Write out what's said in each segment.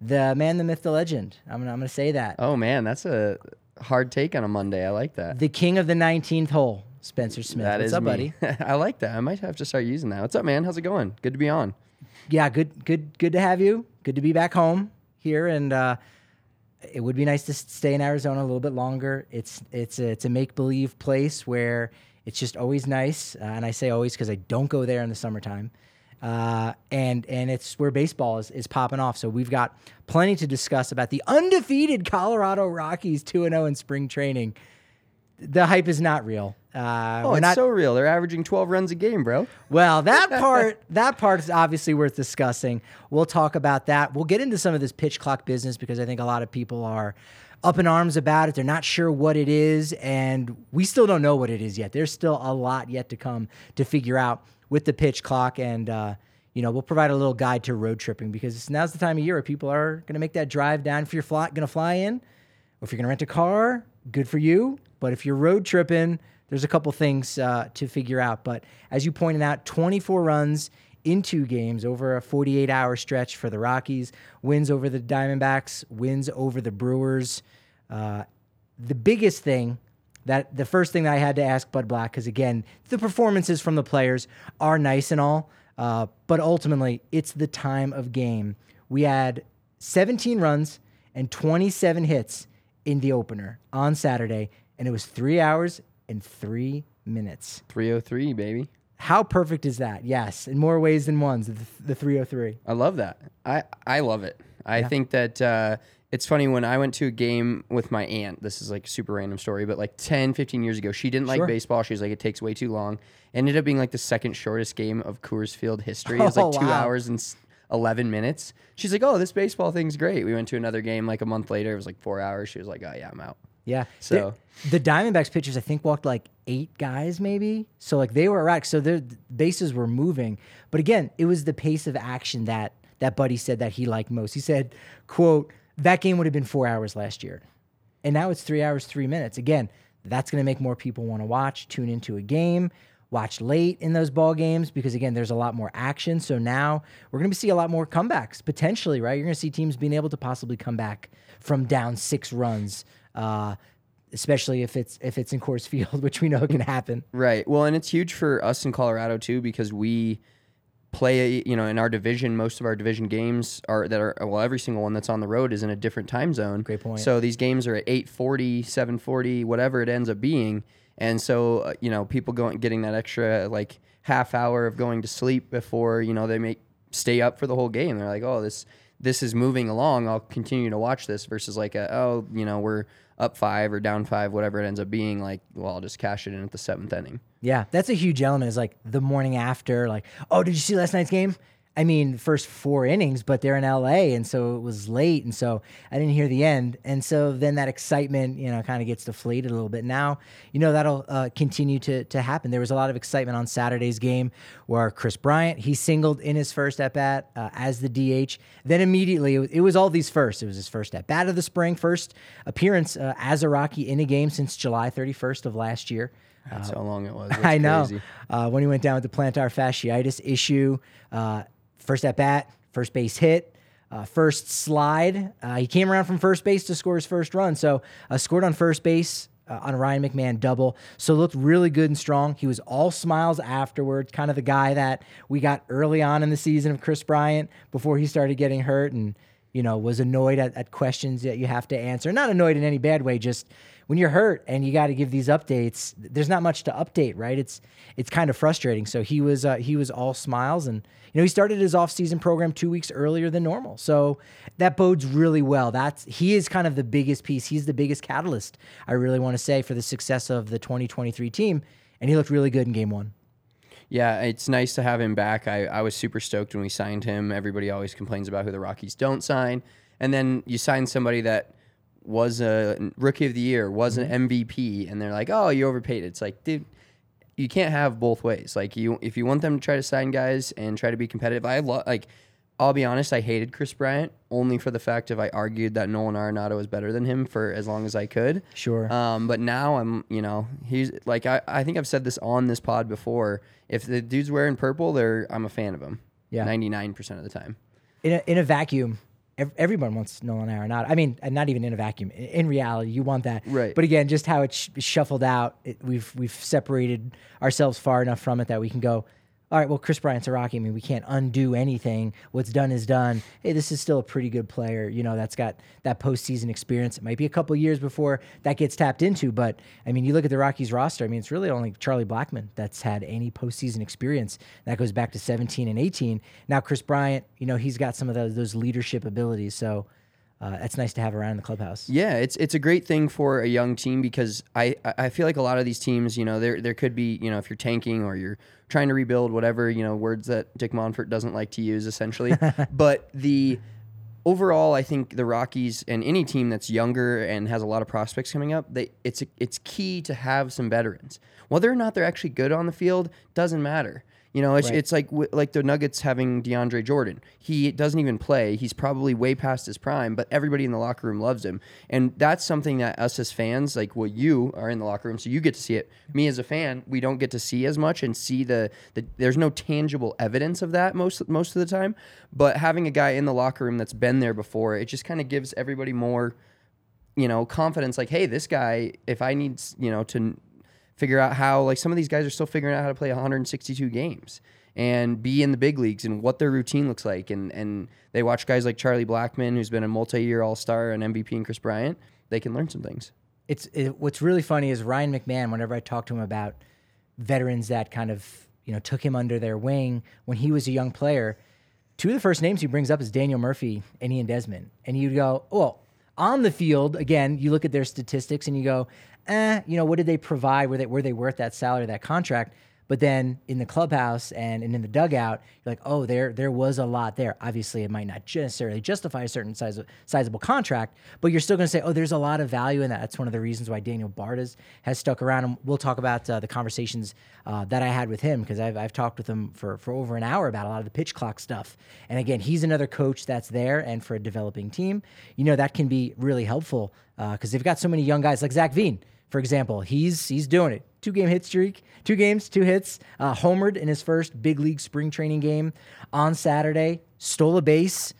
The man, the myth, the legend. I'm gonna, I'm gonna say that. Oh man, that's a hard take on a Monday. I like that. The king of the 19th hole, Spencer Smith. That What's is up, me. buddy? I like that. I might have to start using that. What's up, man? How's it going? Good to be on. Yeah, good, good, good to have you. Good to be back home here, and uh, it would be nice to stay in Arizona a little bit longer. It's it's a, it's a make believe place where it's just always nice, uh, and I say always because I don't go there in the summertime. Uh, and and it's where baseball is, is popping off. So we've got plenty to discuss about the undefeated Colorado Rockies, two and zero in spring training. The hype is not real. Uh, Oh, it's not, so real. They're averaging 12 runs a game, bro. well, that part that part is obviously worth discussing. We'll talk about that. We'll get into some of this pitch clock business because I think a lot of people are up in arms about it. They're not sure what it is, and we still don't know what it is yet. There's still a lot yet to come to figure out with the pitch clock, and uh, you know we'll provide a little guide to road tripping because now's the time of year where people are going to make that drive down. If you're fly, going to fly in, or if you're going to rent a car, good for you. But if you're road tripping, there's a couple things uh, to figure out. But as you pointed out, 24 runs in two games over a 48 hour stretch for the Rockies, wins over the Diamondbacks, wins over the Brewers. Uh, the biggest thing that the first thing that I had to ask Bud Black, because again, the performances from the players are nice and all, uh, but ultimately it's the time of game. We had 17 runs and 27 hits in the opener on Saturday, and it was three hours and three minutes. 303, baby. How perfect is that? Yes, in more ways than ones, the, the 303. I love that. I, I love it. I think that uh, it's funny when I went to a game with my aunt. This is like a super random story, but like 10, 15 years ago, she didn't Sure. like baseball. She was like, it takes way too long. Ended up being like the second shortest game of Coors Field history. It was Oh, like two wow. hours and s- 11 minutes. She's like, oh, this baseball thing's great. We went to another game like a month later. It was like four hours. She was like, oh, yeah, I'm out. Yeah. So- the, the Diamondbacks pitchers, I think, walked like eight guys, maybe. So like they were erratic. So their bases were moving. But again, it was the pace of action that that Buddy said that he liked most. He said, "quote That game would have been four hours last year, and now it's three hours three minutes. Again, that's going to make more people want to watch, tune into a game." Watch late in those ball games because again, there's a lot more action. So now we're going to see a lot more comebacks potentially, right? You're going to see teams being able to possibly come back from down six runs, uh, especially if it's if it's in Coors Field, which we know can happen. Right. Well, and it's huge for us in Colorado too because we play, you know, in our division, most of our division games are that are well, every single one that's on the road is in a different time zone. Great point. So these games are at 8:40, 7:40, whatever it ends up being. And so, uh, you know, people going getting that extra like half hour of going to sleep before, you know, they make stay up for the whole game. They're like, "Oh, this this is moving along. I'll continue to watch this." Versus like, a, "Oh, you know, we're up 5 or down 5, whatever it ends up being like, well, I'll just cash it in at the 7th inning." Yeah, that's a huge element. Is like the morning after, like, oh, did you see last night's game? I mean, first four innings, but they're in LA, and so it was late, and so I didn't hear the end, and so then that excitement, you know, kind of gets deflated a little bit. Now, you know, that'll uh, continue to to happen. There was a lot of excitement on Saturday's game where Kris Bryant he singled in his first at bat uh, as the DH. Then immediately, it was, it was all these firsts. It was his first at bat of the spring, first appearance uh, as a Rocky in a game since July 31st of last year. That's how long it was. That's I know. Uh, when he went down with the plantar fasciitis issue, uh, first at bat, first base hit, uh, first slide. Uh, he came around from first base to score his first run. So uh, scored on first base uh, on Ryan McMahon double. So looked really good and strong. He was all smiles afterwards, kind of the guy that we got early on in the season of Kris Bryant before he started getting hurt and. you know, was annoyed at, at questions that you have to answer. Not annoyed in any bad way, just when you're hurt and you got to give these updates, there's not much to update, right? It's it's kind of frustrating. So he was uh, he was all smiles, and you know he started his off-season program two weeks earlier than normal, so that bodes really well. That's he is kind of the biggest piece. He's the biggest catalyst. I really want to say for the success of the 2023 team, and he looked really good in game one. Yeah, it's nice to have him back. I, I was super stoked when we signed him. Everybody always complains about who the Rockies don't sign. And then you sign somebody that was a rookie of the year, was an MVP, and they're like, "Oh, you overpaid." It's like, dude, you can't have both ways. Like you, if you want them to try to sign guys and try to be competitive, I love like. I'll be honest, I hated Kris Bryant only for the fact of I argued that Nolan Arenado was better than him for as long as I could. Sure. Um, but now I'm, you know, he's like I, I think I've said this on this pod before. If the dude's wearing purple, they're I'm a fan of him. Yeah. Ninety nine percent of the time. in a, in a vacuum, ev- everyone wants Nolan Arenado. I mean, and not even in a vacuum. In, in reality, you want that. Right. But again, just how it's sh- shuffled out, it, we've we've separated ourselves far enough from it that we can go. All right, well, Kris Bryant's a Rocky. I mean, we can't undo anything. What's done is done. Hey, this is still a pretty good player. You know, that's got that postseason experience. It might be a couple years before that gets tapped into, but I mean, you look at the Rockies roster. I mean, it's really only Charlie Blackmon that's had any postseason experience. That goes back to 17 and 18. Now, Kris Bryant, you know, he's got some of those, those leadership abilities. So uh, that's nice to have around in the clubhouse. Yeah, it's it's a great thing for a young team because I, I feel like a lot of these teams, you know, there there could be, you know, if you're tanking or you're trying to rebuild, whatever, you know, words that Dick Monfort doesn't like to use essentially. but the overall, I think the Rockies and any team that's younger and has a lot of prospects coming up, they it's it's key to have some veterans. Whether or not they're actually good on the field doesn't matter. You know, it's, Right. it's like like the Nuggets having DeAndre Jordan. He doesn't even play. He's probably way past his prime, but everybody in the locker room loves him, and that's something that us as fans, like well, you are in the locker room, so you get to see it. Me as a fan, we don't get to see as much and see the, the there's no tangible evidence of that most most of the time. But having a guy in the locker room that's been there before, it just kind of gives everybody more you know, confidence like, hey, this guy, if I need, you know, to figure out how, like, some of these guys are still figuring out how to play 162 games and be in the big leagues and what their routine looks like. And, and they watch guys like Charlie Blackmon, who's been a multi year All Star and MVP, and Kris Bryant. They can learn some things. it's it, what's really funny is Ryan McMahon. Whenever I talk to him about veterans that kind of you know took him under their wing when he was a young player, two of the first names he brings up is Daniel Murphy and Ian Desmond, and you go, well, on the field again, you look at their statistics and you go, eh, you know, what did they provide? Were they were they worth that salary, that contract? But then in the clubhouse and, and in the dugout, you're like, oh, there there was a lot there. Obviously, it might not necessarily justify a certain size sizable contract, but you're still going to say, oh, there's a lot of value in that. That's one of the reasons why Daniel Bartas has stuck around. And we'll talk about uh, the conversations uh, that I had with him because I've, I've talked with him for, for over an hour about a lot of the pitch clock stuff. And again, he's another coach that's there, and for a developing team, you know, that can be really helpful because they've got so many young guys like Zach Veen for example, he's he's doing it. Two game hit streak, two games, two hits. Uh, homered in his first big league spring training game on Saturday. Stole a base,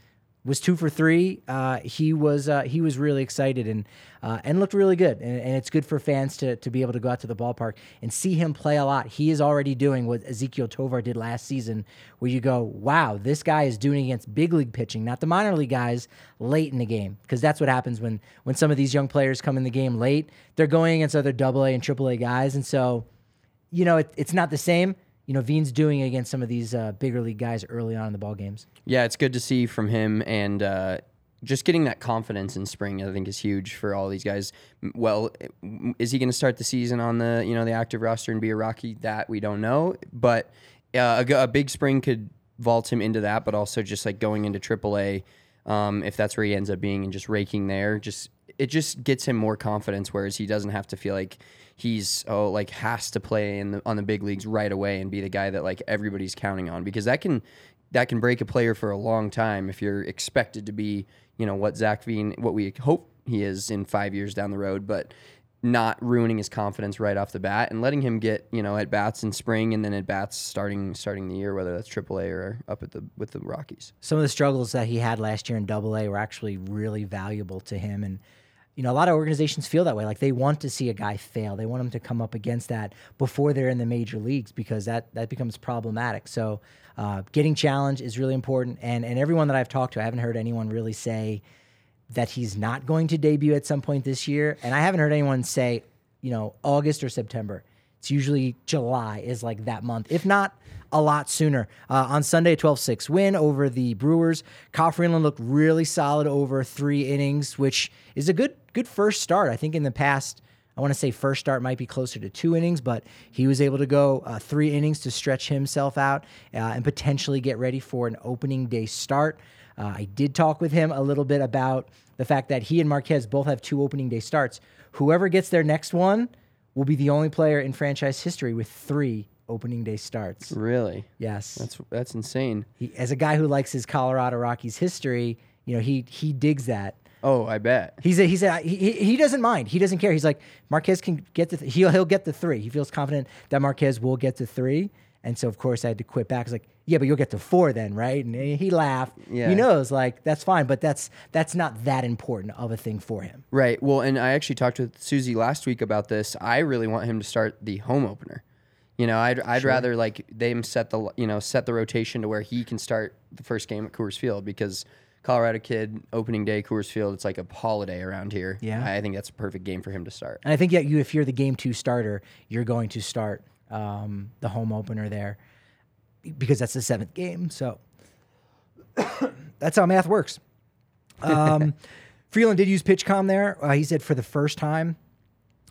was two for three. Uh, he was uh, he was really excited and uh, and looked really good. And, and it's good for fans to to be able to go out to the ballpark and see him play a lot. He is already doing what Ezequiel Tovar did last season, where you go, wow, this guy is doing against big league pitching, not the minor league guys, late in the game. Because that's what happens when when some of these young players come in the game late. They're going against other Double A and Triple A guys, and so you know it, it's not the same. You know, Veen's doing against some of these uh, bigger league guys early on in the ball games. Yeah, it's good to see from him and uh, just getting that confidence in spring. I think is huge for all these guys. Well, is he going to start the season on the you know the active roster and be a Rocky? That we don't know, but uh, a, a big spring could vault him into that. But also just like going into AAA, um, if that's where he ends up being and just raking there, just it just gets him more confidence. Whereas he doesn't have to feel like he's oh like has to play in the on the big leagues right away and be the guy that like everybody's counting on because that can that can break a player for a long time if you're expected to be you know what Zach Veen what we hope he is in five years down the road but not ruining his confidence right off the bat and letting him get you know at bats in spring and then at bats starting starting the year whether that's AAA or up at the with the Rockies. some of the struggles that he had last year in Double A were actually really valuable to him. And you know, a lot of organizations feel that way. Like they want to see a guy fail. They want him to come up against that before they're in the major leagues because that that becomes problematic. So, uh, getting challenged is really important. And and everyone that I've talked to, I haven't heard anyone really say that he's not going to debut at some point this year. And I haven't heard anyone say, you know, August or September. It's usually July is like that month, if not a lot sooner. Uh, on Sunday, 12 6 win over the Brewers. Kyle Freeland looked really solid over three innings, which is a good good first start. I think in the past, I want to say first start might be closer to two innings, but he was able to go uh, three innings to stretch himself out uh, and potentially get ready for an opening day start. Uh, I did talk with him a little bit about the fact that he and Marquez both have two opening day starts. Whoever gets their next one will be the only player in franchise history with three opening day starts. Really? Yes. That's that's insane. He, as a guy who likes his Colorado Rockies history, you know, he he digs that. Oh, I bet. He's a, he's a, he, he doesn't mind. He doesn't care. He's like Marquez can get the th- he'll he'll get the three. He feels confident that Marquez will get to three. And so of course I had to quit back. I was like, yeah, but you'll get to four then, right? And he laughed. Yeah. He knows like that's fine, but that's that's not that important of a thing for him. Right. Well, and I actually talked with Susie last week about this. I really want him to start the home opener. You know, I'd I'd rather like them set the you know set the rotation to where he can start the first game at Coors Field because Colorado kid opening day Coors Field it's like a holiday around here. Yeah. I think that's a perfect game for him to start. And I think that you, if you're the game two starter, you're going to start um, the home opener there because that's the seventh game. So that's how math works. Um, Freeland did use PitchCom there. Uh, he said for the first time.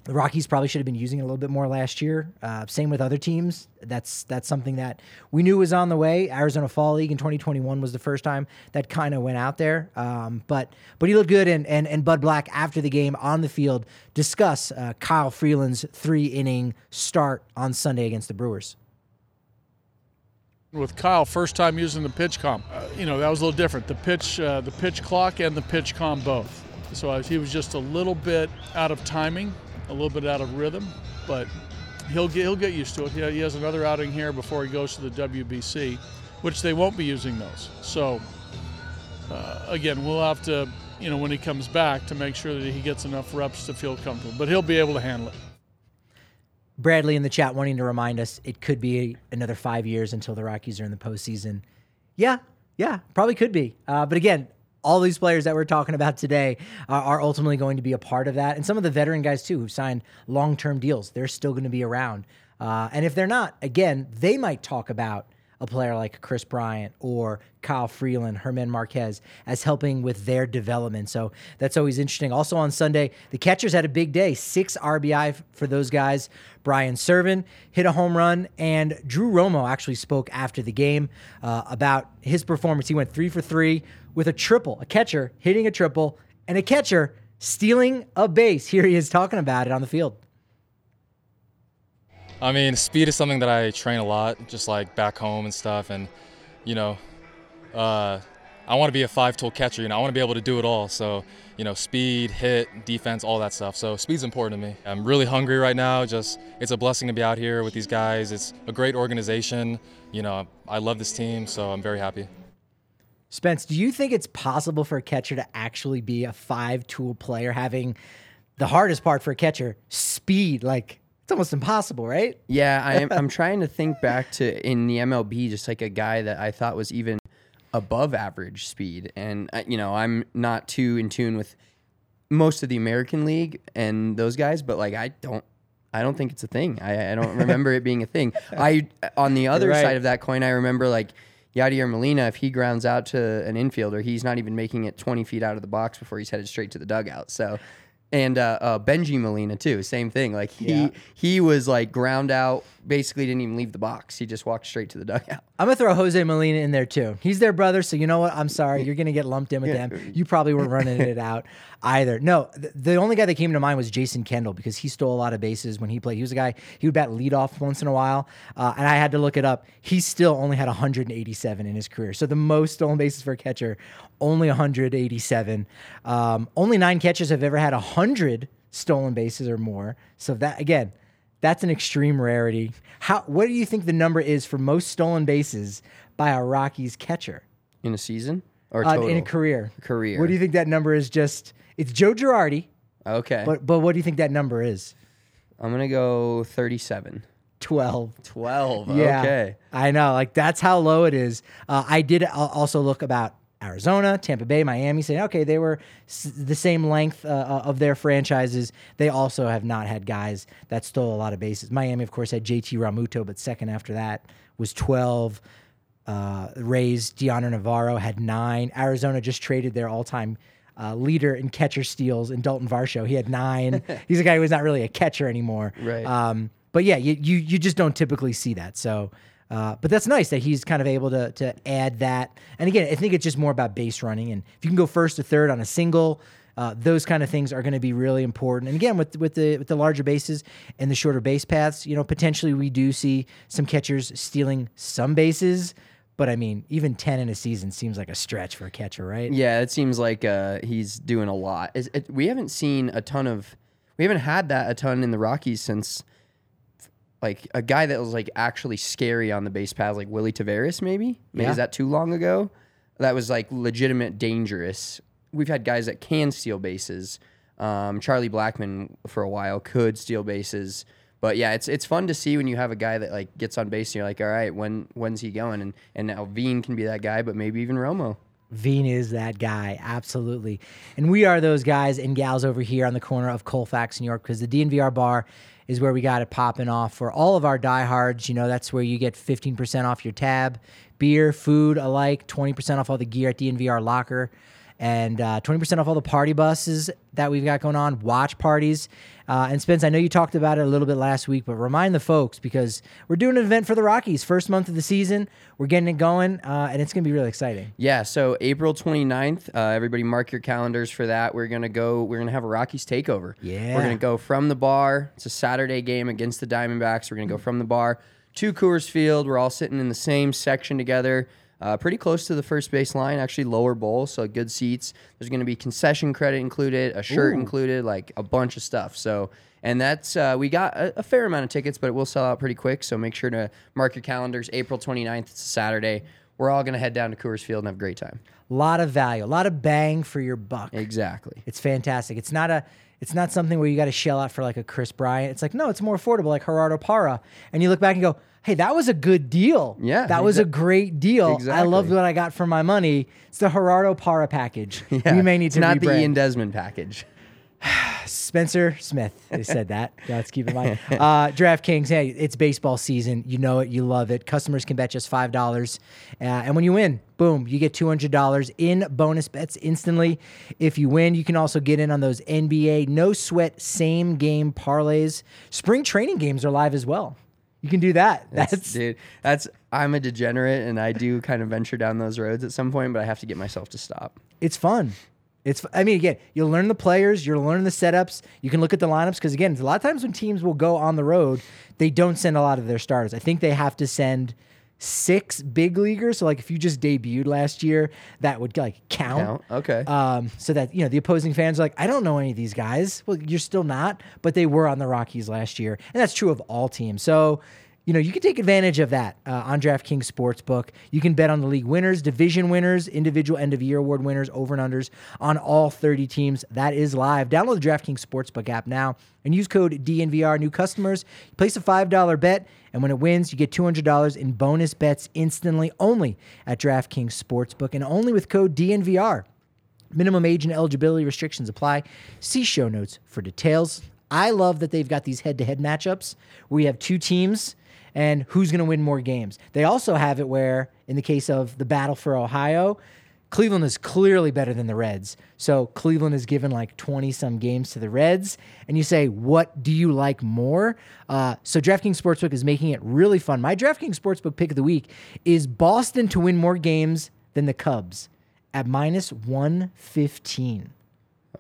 The Rockies probably should have been using it a little bit more last year. Uh, same with other teams. That's that's something that we knew was on the way. Arizona Fall League in 2021 was the first time that kind of went out there. Um, but but he looked good, and, and and Bud Black after the game on the field discuss uh, Kyle Freeland's three inning start on Sunday against the Brewers. with Kyle, first time using the PitchCom. Uh, you know that was a little different. The pitch, uh, the pitch clock, and the PitchCom both. So uh, he was just a little bit out of timing, a little bit out of rhythm, but he'll get he'll get used to it. He, has another outing here before he goes to the WBC, which they won't be using those. So uh, again, we'll have to, you know, when he comes back, to make sure that he gets enough reps to feel comfortable. But he'll be able to handle it. Bradley in the chat wanting to remind us it could be another five years until the Rockies are in the postseason. Yeah, yeah, probably could be. Uh, but again, all these players that we're talking about today are, are ultimately going to be a part of that. And some of the veteran guys, too, who've signed long term deals, they're still going to be around. Uh, and if they're not, again, they might talk about a player like Kris Bryant or Kyle Freeland, Germán Marquez as helping with their development. So that's always interesting. Also on Sunday, the catchers had a big day. Six RBI for those guys. Brian Serven hit a home run, and Drew Romo actually spoke after the game uh, about his performance. He went three for three with a triple, a catcher hitting a triple, and a catcher stealing a base. Here he is talking about it on the field. I mean, speed is something that I train a lot, just like back home and stuff. And, you know, uh, I want to be a five tool catcher. You know, I want to be able to do it all. So, you know, speed, hit, defense, all that stuff. So, speed's important to me. I'm really hungry right now. Just, it's a blessing to be out here with these guys. It's a great organization. You know, I love this team, so I'm very happy. Spence, do you think it's possible for a catcher to actually be a five tool player having the hardest part for a catcher, speed? Like, it's almost impossible, right? Yeah, I'm I'm trying to think back to in the MLB, just like a guy that I thought was even above average speed, and uh, you know I'm not too in tune with most of the American League and those guys, but like I don't. I don't think it's a thing. I, I don't remember it being a thing. I on the other right. side of that coin, I remember like Yadier Molina. If he grounds out to an infielder, he's not even making it 20 feet out of the box before he's headed straight to the dugout. So, and uh, uh, Bengie Molina too, same thing. Like he Yeah. he was like ground out, basically didn't even leave the box. He just walked straight to the dugout. I'm gonna throw Jose Molina in there too. He's their brother, so you know what? I'm sorry, you're gonna get lumped in with them. You probably weren't running it out either. No, th- the only guy that came to mind was Jason Kendall because he stole a lot of bases when he played. He was a guy he would bat leadoff once in a while, uh, and I had to look it up. He still only had 187 in his career, so the most stolen bases for a catcher, only 187. Um, only nine catchers have ever had 100 stolen bases or more. So that again. That's an extreme rarity. How? What do you think the number is for most stolen bases by a Rockies catcher In a season or uh, in a career? Career. What do you think that number is? Just it's Joe Girardi Okay. But but what do you think that number is? I'm gonna go 37. 12. 12. Yeah. Okay. I know. Like that's how low it is. Uh, I did also look about Arizona, Tampa Bay, Miami, saying, okay, they were s- the same length uh, uh, of their franchises. They also have not had guys that stole a lot of bases. Miami, of course, had JT Realmuto, but second after that was 12. Uh, Rays, Dioner Navarro had nine. Arizona just traded their all time uh, leader in catcher steals in Dalton Varsho. He had nine. He's a guy who's not really a catcher anymore. Right. Um, but yeah, you, you you just don't typically see that. So, uh, but that's nice that he's kind of able to to add that. And again, I think it's just more about base running. And if you can go first to third on a single, uh, those kind of things are going to be really important. And again, with with the with the larger bases and the shorter base paths, you know, potentially we do see some catchers stealing some bases. But I mean, even ten in a season seems like a stretch for a catcher, right? Yeah, it seems like uh, he's doing a lot. Is it, we haven't seen a ton of, we haven't had that a ton in the Rockies since, like a guy that was like actually scary on the base paths, like Willy Taveras. Maybe, maybe Yeah. is that too long ago? That was like legitimate dangerous. We've had guys that can steal bases. Um, Charlie Blackmon for a while could steal bases. But yeah, it's it's fun to see when you have a guy that like gets on base and you're like, all right, when when's he going? And and now Veen can be that guy, but maybe even Romo. Veen is that guy, absolutely. And we are those guys and gals over here on the corner of Colfax, New York, because the DNVR bar is where we got it popping off for all of our diehards. You know, that's where you get 15% off your tab, beer, food alike, 20% off all the gear at DNVR Locker, and uh, 20% off all the party buses that we've got going on, watch parties. Uh, and Spence, I know you talked about it a little bit last week, but remind the folks because we're doing an event for the Rockies, first month of the season. We're getting it going, uh, and it's going to be really exciting. Yeah, so April 29th, uh, everybody mark your calendars for that. We're going to go, we're going to have a Rockies takeover. Yeah. We're going to go from the bar. It's a Saturday game against the Diamondbacks. We're going to go from the bar to Coors Field. We're all sitting in the same section together. Uh, pretty close to the first base line, actually lower bowl, so good seats. There's going to be concession credit included, a shirt included, like a bunch of stuff. So, and that's uh, we got a, a fair amount of tickets, but it will sell out pretty quick. So make sure to mark your calendars. April 29th, it's a Saturday. We're all going to head down to Coors Field and have a great time. A lot of value, a lot of bang for your buck. Exactly. It's fantastic. It's not a it's not something where you got to shell out for like a Kris Bryant. It's like no, it's more affordable, like Gerardo Parra. And you look back and go, hey, that was a good deal. Yeah, that was a great deal. I loved what I got for my money. It's the Gerardo Parra package. Yeah, We may need it's to not the. Ian Desmond package. Spencer Smith. They said that. Let's keep in mind. Uh, DraftKings, hey, it's baseball season. You know it. You love it. Customers can bet just $5. Uh, and when you win, boom, you get $200 in bonus bets instantly. If you win, you can also get in on those NBA no sweat same game parlays. Spring training games are live as well. You can do that. That's, dude. That's I'm a degenerate and I do kind of venture down those roads at some point, but I have to get myself to stop. it's fun. It's. I mean, again, you'll learn the players, you'll learn the setups. You can look at the lineups because again, a lot of times when teams will go on the road, they don't send a lot of their starters. I think they have to send six big leaguers. So like if you just debuted last year, that would like count. Count. Okay. Um, so that you know the opposing fans are like, I don't know any of these guys. Well, you're still not, but they were on the Rockies last year, and that's true of all teams. So. You know, you can take advantage of that uh, on DraftKings Sportsbook. You can bet on the league winners, division winners, individual end of year award winners, over and unders on all 30 teams. That is live. Download the DraftKings Sportsbook app now and use code DNVR. New customers place a $5 bet, and when it wins, you get $200 in bonus bets instantly only at DraftKings Sportsbook and only with code DNVR. Minimum age and eligibility restrictions apply. See show notes for details. I love that they've got these head to head matchups where you have two teams and who's going to win more games. They also have it where, in the case of the battle for Ohio, Cleveland is clearly better than the Reds. So Cleveland has given like 20 some games to the Reds. And you say, what do you like more? Uh, so DraftKings Sportsbook is making it really fun. My DraftKings Sportsbook pick of the week is Boston to win more games than the Cubs at minus 115.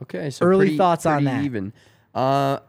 Okay. So Early pretty- thoughts on that. Even. Uh,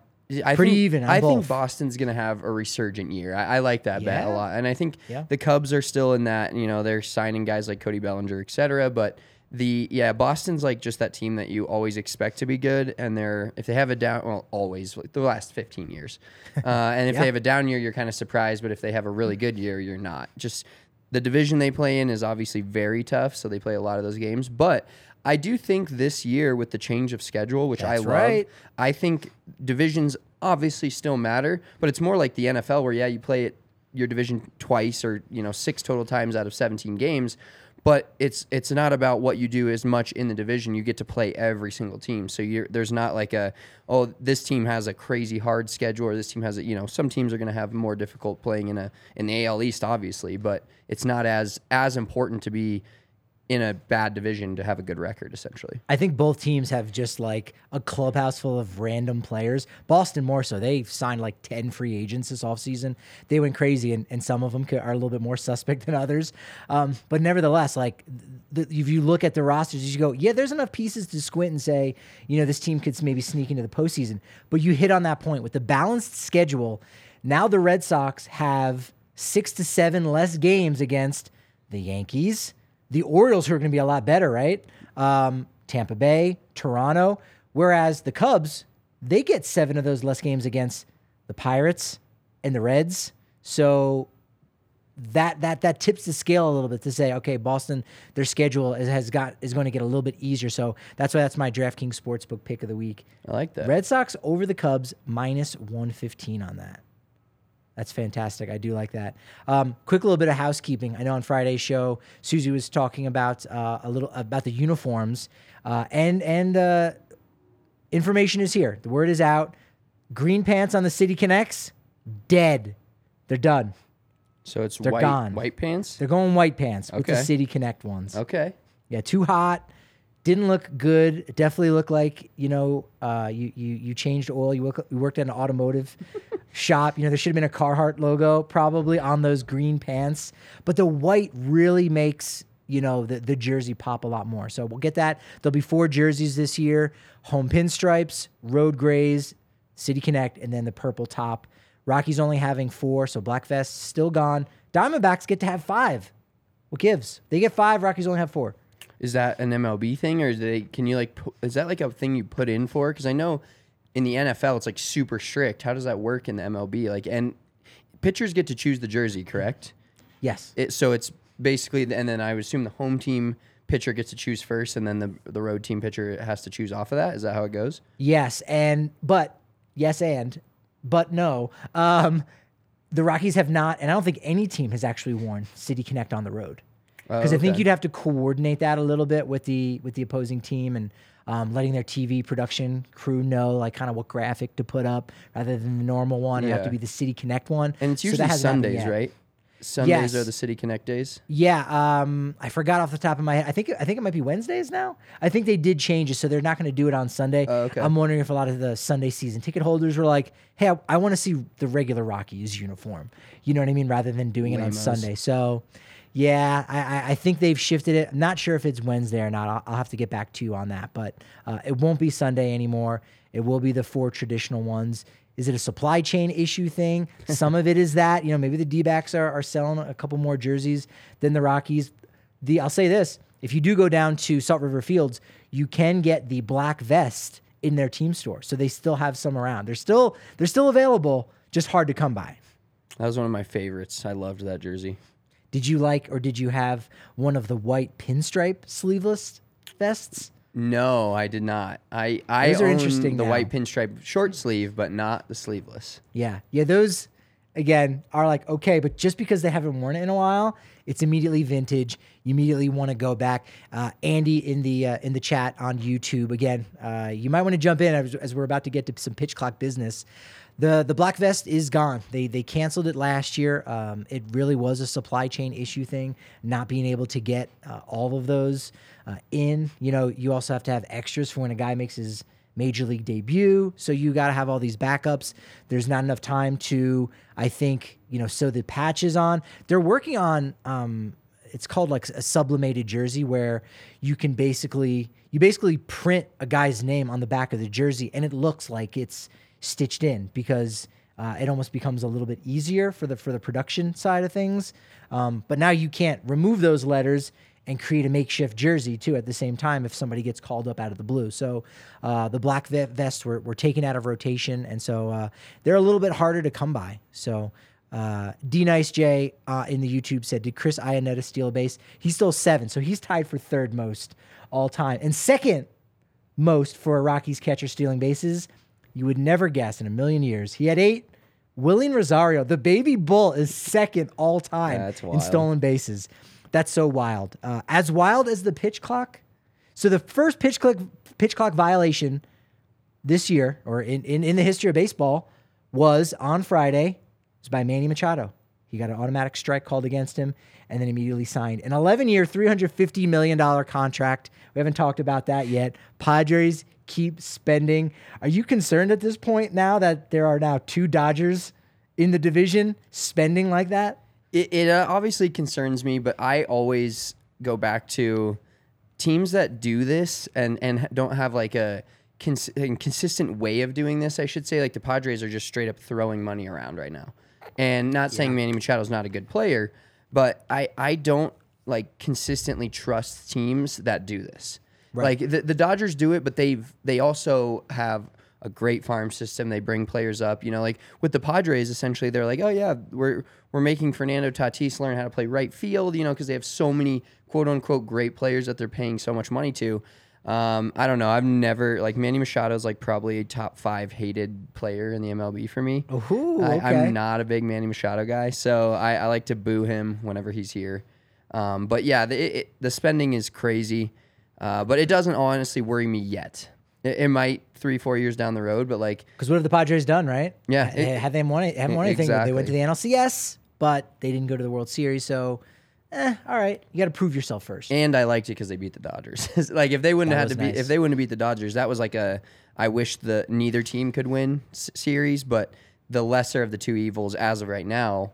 I Pretty think, even I think. Boston's gonna have a resurgent year. I, I like that bet a lot, and I think Yeah. the Cubs are still in that. You know, they're signing guys like Cody Bellinger, et cetera. But the yeah, Boston's like just that team that you always expect to be good, and they're if they have a down, well, always like the last fifteen years, uh, and if Yeah. they have a down year, you're kind of surprised. But if they have a really good year, you're not. Just the division they play in is obviously very tough, so they play a lot of those games. But I do think this year with the change of schedule, which I That's love, right. I think divisions obviously still matter, but it's more like the NFL where yeah, you play it your division twice or you know six total times out of 17 games, but it's it's not about what you do as much in the division. You get to play every single team, so you're there's not like a oh this team has a crazy hard schedule or this team has a you know some teams are going to have more difficult playing in a in the AL East obviously, but it's not as as important to be in a bad division to have a good record essentially. I think both teams have just like a clubhouse full of random players. Boston more so. They've signed like 10 free agents this offseason. They went crazy, and, and some of them are a little bit more suspect than others. Um, but nevertheless, like the, if you look at the rosters, you go, yeah, there's enough pieces to squint and say, you know, this team could maybe sneak into the postseason. But you hit on that point with the balanced schedule. Now the Red Sox have six to seven less games against the Yankees the Orioles, who are going to be a lot better, right? Um, Tampa Bay, Toronto. Whereas the Cubs, they get seven of those less games against the Pirates and the Reds. So that that that tips the scale a little bit to say, okay, Boston, their schedule is, has got is going to get a little bit easier. So that's why that's my DraftKings Sportsbook pick of the week. I like that. Red Sox over the Cubs minus one fifteen on that. That's fantastic. I do like that. Um, quick little bit of housekeeping. I know on Friday's show, Susie was talking about uh, a little about the uniforms, uh, and and uh, information is here. The word is out. Green pants on the City Connects, dead. They're done. So it's They're white gone. white pants. They're going white pants with the Okay. City Connect ones. Okay. Yeah, too hot. Didn't look good. Definitely looked like you know uh, you you you changed oil. You, work, you worked at an automotive shop. You know there should have been a Carhartt logo probably on those green pants. But the white really makes you know the the jersey pop a lot more. So we'll get that. There'll be four jerseys this year: home pinstripes, road grays, City Connect, and then the purple top. Rockies only having four, so Black Vest still gone. Diamondbacks get to have five. What gives? They get five. Rockies only have four. Is that an MLB thing, or is they can you like is that like a thing you put in for? Because I know in the NFL it's like super strict. How does that work in the MLB? Like, and pitchers get to choose the jersey, correct? Yes. It, so it's basically, and then I would assume the home team pitcher gets to choose first, and then the the road team pitcher has to choose off of that. Is that how it goes? Yes, and but yes, and but no. Um, the Rockies have not, and I don't think any team has actually worn City Connect on the road because I think you'd have to coordinate that a little bit with the with the opposing team and um, letting their TV production crew know like kind of what graphic to put up rather than the normal one. It'd have to be the City Connect one, And it's So usually happened Sundays, right? Sundays Yes. are the City Connect days. Yeah, um, I forgot off the top of my head. I think I think it might be Wednesdays now. I think they did change it, so they're not going to do it on Sunday. Oh, okay. I'm wondering if a lot of the Sunday season ticket holders were like, "Hey, I, I want to see the regular Rockies uniform." You know what I mean, rather than doing it on Sunday. So, yeah, I, I- think they've shifted it. I'm not sure if it's Wednesday or not. I'll, I'll have to get back to you on that, but uh, it won't be Sunday anymore. It will be the four traditional ones. Is it a supply chain issue thing? Some of it is that. You know, maybe the D backs are, are selling a couple more jerseys than the Rockies. The I'll say this: if you do go down to Salt River Fields, you can get the black vest in their team store. So they still have some around. They're still they're still available, just hard to come by. That was one of my favorites. I loved that jersey. Did you like or did you have one of the white pinstripe sleeveless vests? No, I did not. I I Those are own interesting the now. white pinstripe short sleeve, but not the sleeveless. Yeah. Yeah, those again are like okay, but just because they haven't worn it in a while, it's immediately vintage. You immediately want to go back. Uh, Andy in the uh, in the chat on YouTube again. Uh, you might want to jump in as, as we're about to get to some pitch clock business. The the black vest is gone. They they canceled it last year. Um, it really was a supply chain issue thing, not being able to get uh, all of those uh, in. You know, you also have to have extras for when a guy makes his major league debut. So you got to have all these backups. There's not enough time to, I think, you know, sew the patches on. They're working on, um, it's called like a sublimated jersey where you can basically, you basically print a guy's name on the back of the jersey and it looks like it's stitched in because uh, it almost becomes a little bit easier for the for the production side of things. Um, but now you can't remove those letters and create a makeshift jersey too at the same time if somebody gets called up out of the blue. So uh, the black ve- vests were, were taken out of rotation, and so uh, they're a little bit harder to come by. So Uh, D Nice J uh, in the YouTube said, "Did Chris Iannetta steal a base? He stole seven, so he's tied for third most all time, and second most for a Rockies catcher stealing bases. You would never guess in a million years. He had eight. Wilin Rosario, the baby bull, is second all time That's in wild. stolen bases. That's so wild. Uh, as wild as the pitch clock. So the first pitch clock pitch clock violation this year, or in, in, in the history of baseball, was on Friday. It was by Manny Machado. He got an automatic strike called against him and then immediately signed an 11 year, $350 million contract. We haven't talked about that yet. Padres keep spending. Are you concerned at this point now that there are now two Dodgers in the division spending like that? It, it uh, obviously concerns me, but I always go back to teams that do this and and don't have like a, cons- consistent way of doing this. I should say, like the Padres are just straight up throwing money around right now, and not saying Manny Machado's not a good player, but I I don't like consistently trust teams that do this. Like the, the Dodgers do it, but they've they also have a great farm system. They bring players up. You know, like with the Padres, essentially they're like, oh yeah, we're we're making Fernando Tatis learn how to play right field. You know, because they have so many quote unquote great players that they're paying so much money to. Um, I don't know. I've never like Manny Machado's like probably a top five hated player in the MLB for me. Ooh, I, okay. I'm not a big Manny Machado guy, so I, I like to boo him whenever he's here. Um, but yeah, the, it, the spending is crazy, uh, but it doesn't honestly worry me yet. It, it might three, four years down the road, but like Because what have the Padres done, right? Yeah, it- have they won? it- Haven't won anything. but They went to the Exactly. NLCS, but they didn't go to the World Series. So, eh, all right, you got to prove yourself first. And I liked it because they beat the Dodgers. like if they wouldn't That have had to beat, nice. if they wouldn't have beat the Dodgers, that was like a. I wish the neither team could win s- series, but the lesser of the two evils as of right now,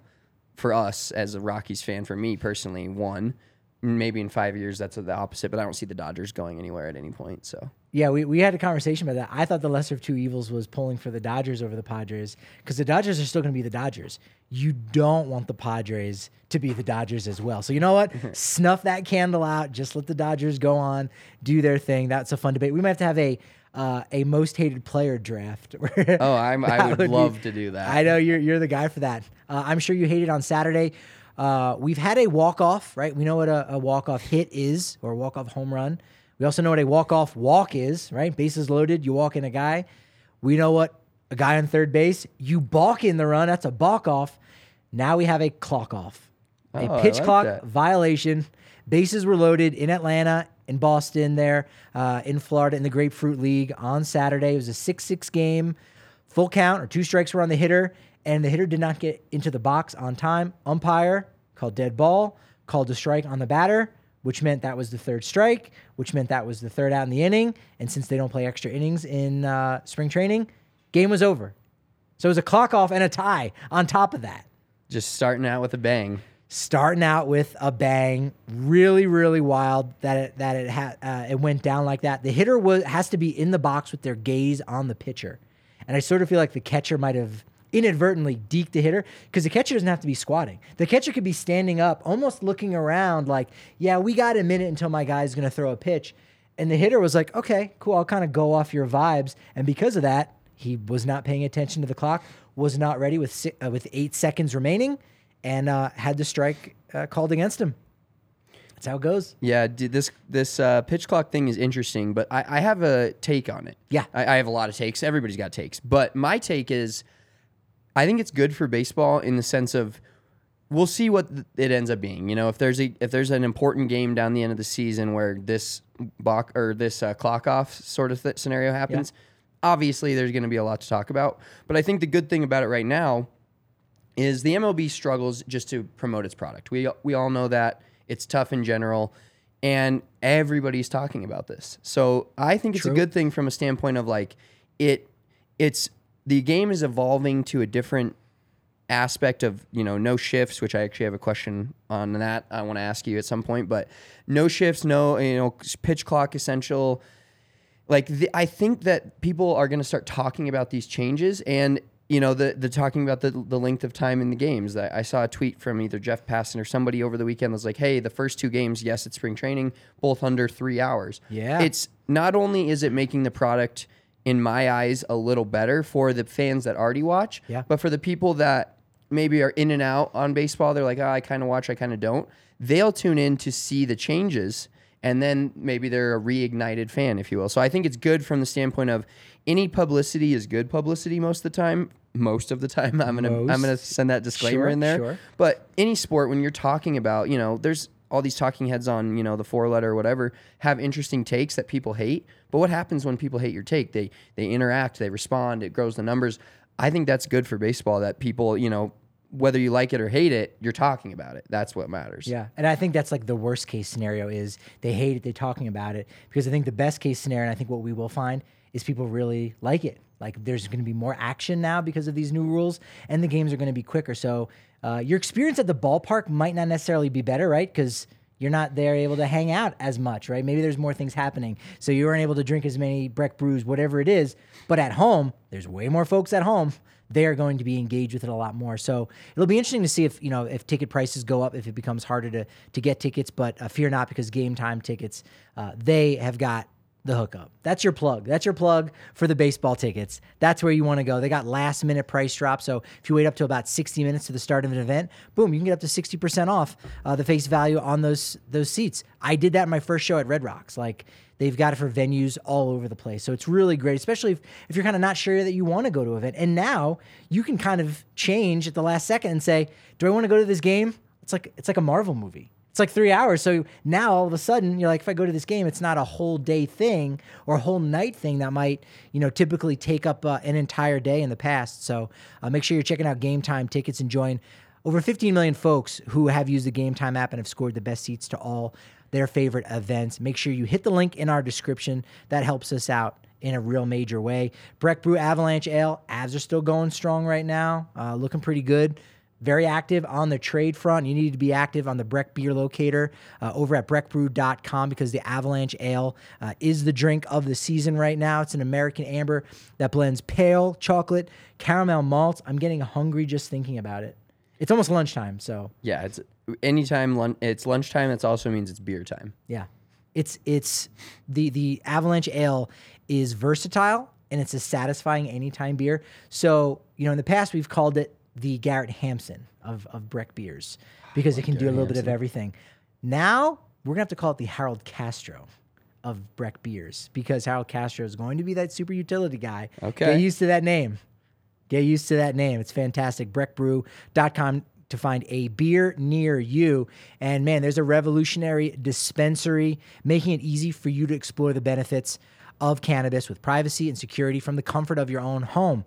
for us as a Rockies fan, for me personally, one. Maybe in five years that's the opposite, but I don't see the Dodgers going anywhere at any point. So Yeah, we, we had a conversation about that. I thought the lesser of two evils was pulling for the Dodgers over the Padres because the Dodgers are still going to be the Dodgers. You don't want the Padres to be the Dodgers as well. So you know what? Snuff that candle out. Just let the Dodgers go on, do their thing. That's a fun debate. We might have to have a uh, a most hated player draft. Oh, I'm- I would be- love to do that. I know you're you're the guy for that. Uh, I'm sure you hate it on Saturday. Uh, we've had a walk off, right? We know what a, a walk off hit is or a walk off home run. We also know what a walk off walk is, right? Bases loaded, you walk in a guy. We know what a guy on third base, you balk in the run, that's a balk off. Now we have a clock off, a Oh, I pitch like clock that. violation. Bases were loaded in Atlanta, in Boston, there, uh, in Florida, in the Grapefruit League on Saturday. It was a 6 6 game, full count, or two strikes were on the hitter, and the hitter did not get into the box on time. Umpire called dead ball, called a strike on the batter, which meant that was the third strike, which meant that was the third out in the inning. And since they don't play extra innings in uh, spring training, game was over. So it was a clock off and a tie on top of that just starting out with a bang. starting out with a bang, really, really wild that it that it had uh, it went down like that. The hitter was has to be in the box with their gaze on the pitcher, and I sort of feel like the catcher might have inadvertently deked the hitter because the catcher doesn't have to be squatting. The catcher could be standing up, almost looking around, like, "Yeah, we got a minute until my guy's going to throw a pitch," and the hitter was like, "Okay, cool, I'll kind of go off your vibes," and because of that. He was not paying attention to the clock, was not ready with si- uh, with eight seconds remaining, and uh, had the strike uh, called against him. That's how it goes. Yeah, d- this this uh, pitch clock thing is interesting, but I, I have a take on it. Yeah. I, I have a lot of takes. Everybody's got takes, but my take is, I think it's good for baseball in the sense of, we'll see what it ends up being. You know, if there's a if there's an important game down the end of the season where this balk or this uh, clock off sort of th- scenario happens, obviously there's going to be a lot to talk about. But I think the good thing about it right now is the MLB struggles just to promote its product. We we all know that it's tough in general, and everybody's talking about this. So I think it's a good thing from a standpoint of like it. It's the game is evolving to a different aspect of you know no shifts, which I actually have a question on that I want to ask you at some point. But no shifts, no you know pitch clock essential like the, I think that people are going to start talking about these changes and you know the the talking about the the length of time in the games. I, I saw a tweet from either Jeff Passan or somebody over the weekend was like, "Hey, the first two games, yes, it's spring training, both under 3 hours." Yeah. It's not only is it making the product in my eyes a little better for the fans that already watch, Yeah. but for the people that maybe are in and out on baseball, they're like, oh, I kind of watch, I kind of don't. They'll tune in to see the changes, and then maybe they're a reignited fan, if you will. So I think it's good from the standpoint of any publicity is good publicity most of the time. Most of the time, I'm gonna I'm gonna send that disclaimer Sure, in there. sure. But any sport, when you're talking about, you know, there's all these talking heads on, you know, the four letter or whatever, have interesting takes that people hate. But what happens when people hate your take? They they interact, they respond, it grows the numbers. I think that's good for baseball that people, you know, whether you like it or hate it, you're talking about it. That's what matters. Yeah, and I think that's like the worst case scenario is they hate it, they're talking about it. Because I think the best case scenario, and I think what we will find is people really like it. Like there's going to be more action now because of these new rules, and the games are going to be quicker. So uh, your experience at the ballpark might not necessarily be better, right? Because you're not there able to hang out as much, right? Maybe there's more things happening, so you aren't able to drink as many Breck brews, whatever it is. But at home, there's way more folks at home they are going to be engaged with it a lot more. So it'll be interesting to see if you know if ticket prices go up, if it becomes harder to to get tickets. But uh, fear not, because Game Time tickets, uh, they have got the hookup. That's your plug. That's your plug for the baseball tickets. That's where you want to go. They got last minute price drop. So if you wait up to about 60 minutes to the start of an event, boom, you can get up to 60% off uh, the face value on those those seats. I did that in my first show at Red Rocks. Like they've got it for venues all over the place. So it's really great, especially if, if you're kind of not sure that you want to go to an event. And now you can kind of change at the last second and say, do I want to go to this game? It's like it's like a Marvel movie. It's like three hours. So now all of a sudden you're like, if I go to this game, it's not a whole day thing or a whole night thing that might, you know, typically take up uh, an entire day in the past. So uh, make sure you're checking out Game Time tickets and join over 15 million folks who have used the Game Time app and have scored the best seats to all their favorite events. Make sure you hit the link in our description. That helps us out in a real major way. Breck Brew Avalanche Ale, Avs are still going strong right now, uh, looking pretty good very active on the trade front. You need to be active on the Breck Beer Locator uh, over at breckbrew.com because the Avalanche Ale uh, is the drink of the season right now. It's an American amber that blends pale chocolate, caramel malt. I'm getting hungry just thinking about it. It's almost lunchtime, so Yeah, it's anytime lun- it's lunchtime, that also means it's beer time. yeah. It's it's the the Avalanche Ale is versatile and it's a satisfying anytime beer. So, you know, in the past we've called it the Garrett Hampson of, of Breck beers because it can do a little bit of everything. Now we're gonna have to call it the Harold Castro of Breck beers because Harold Castro is going to be that super utility guy. Okay. Get used to that name. Get used to that name. It's fantastic. Breckbrew.com to find a beer near you. And man, there's a revolutionary dispensary making it easy for you to explore the benefits of cannabis with privacy and security from the comfort of your own home.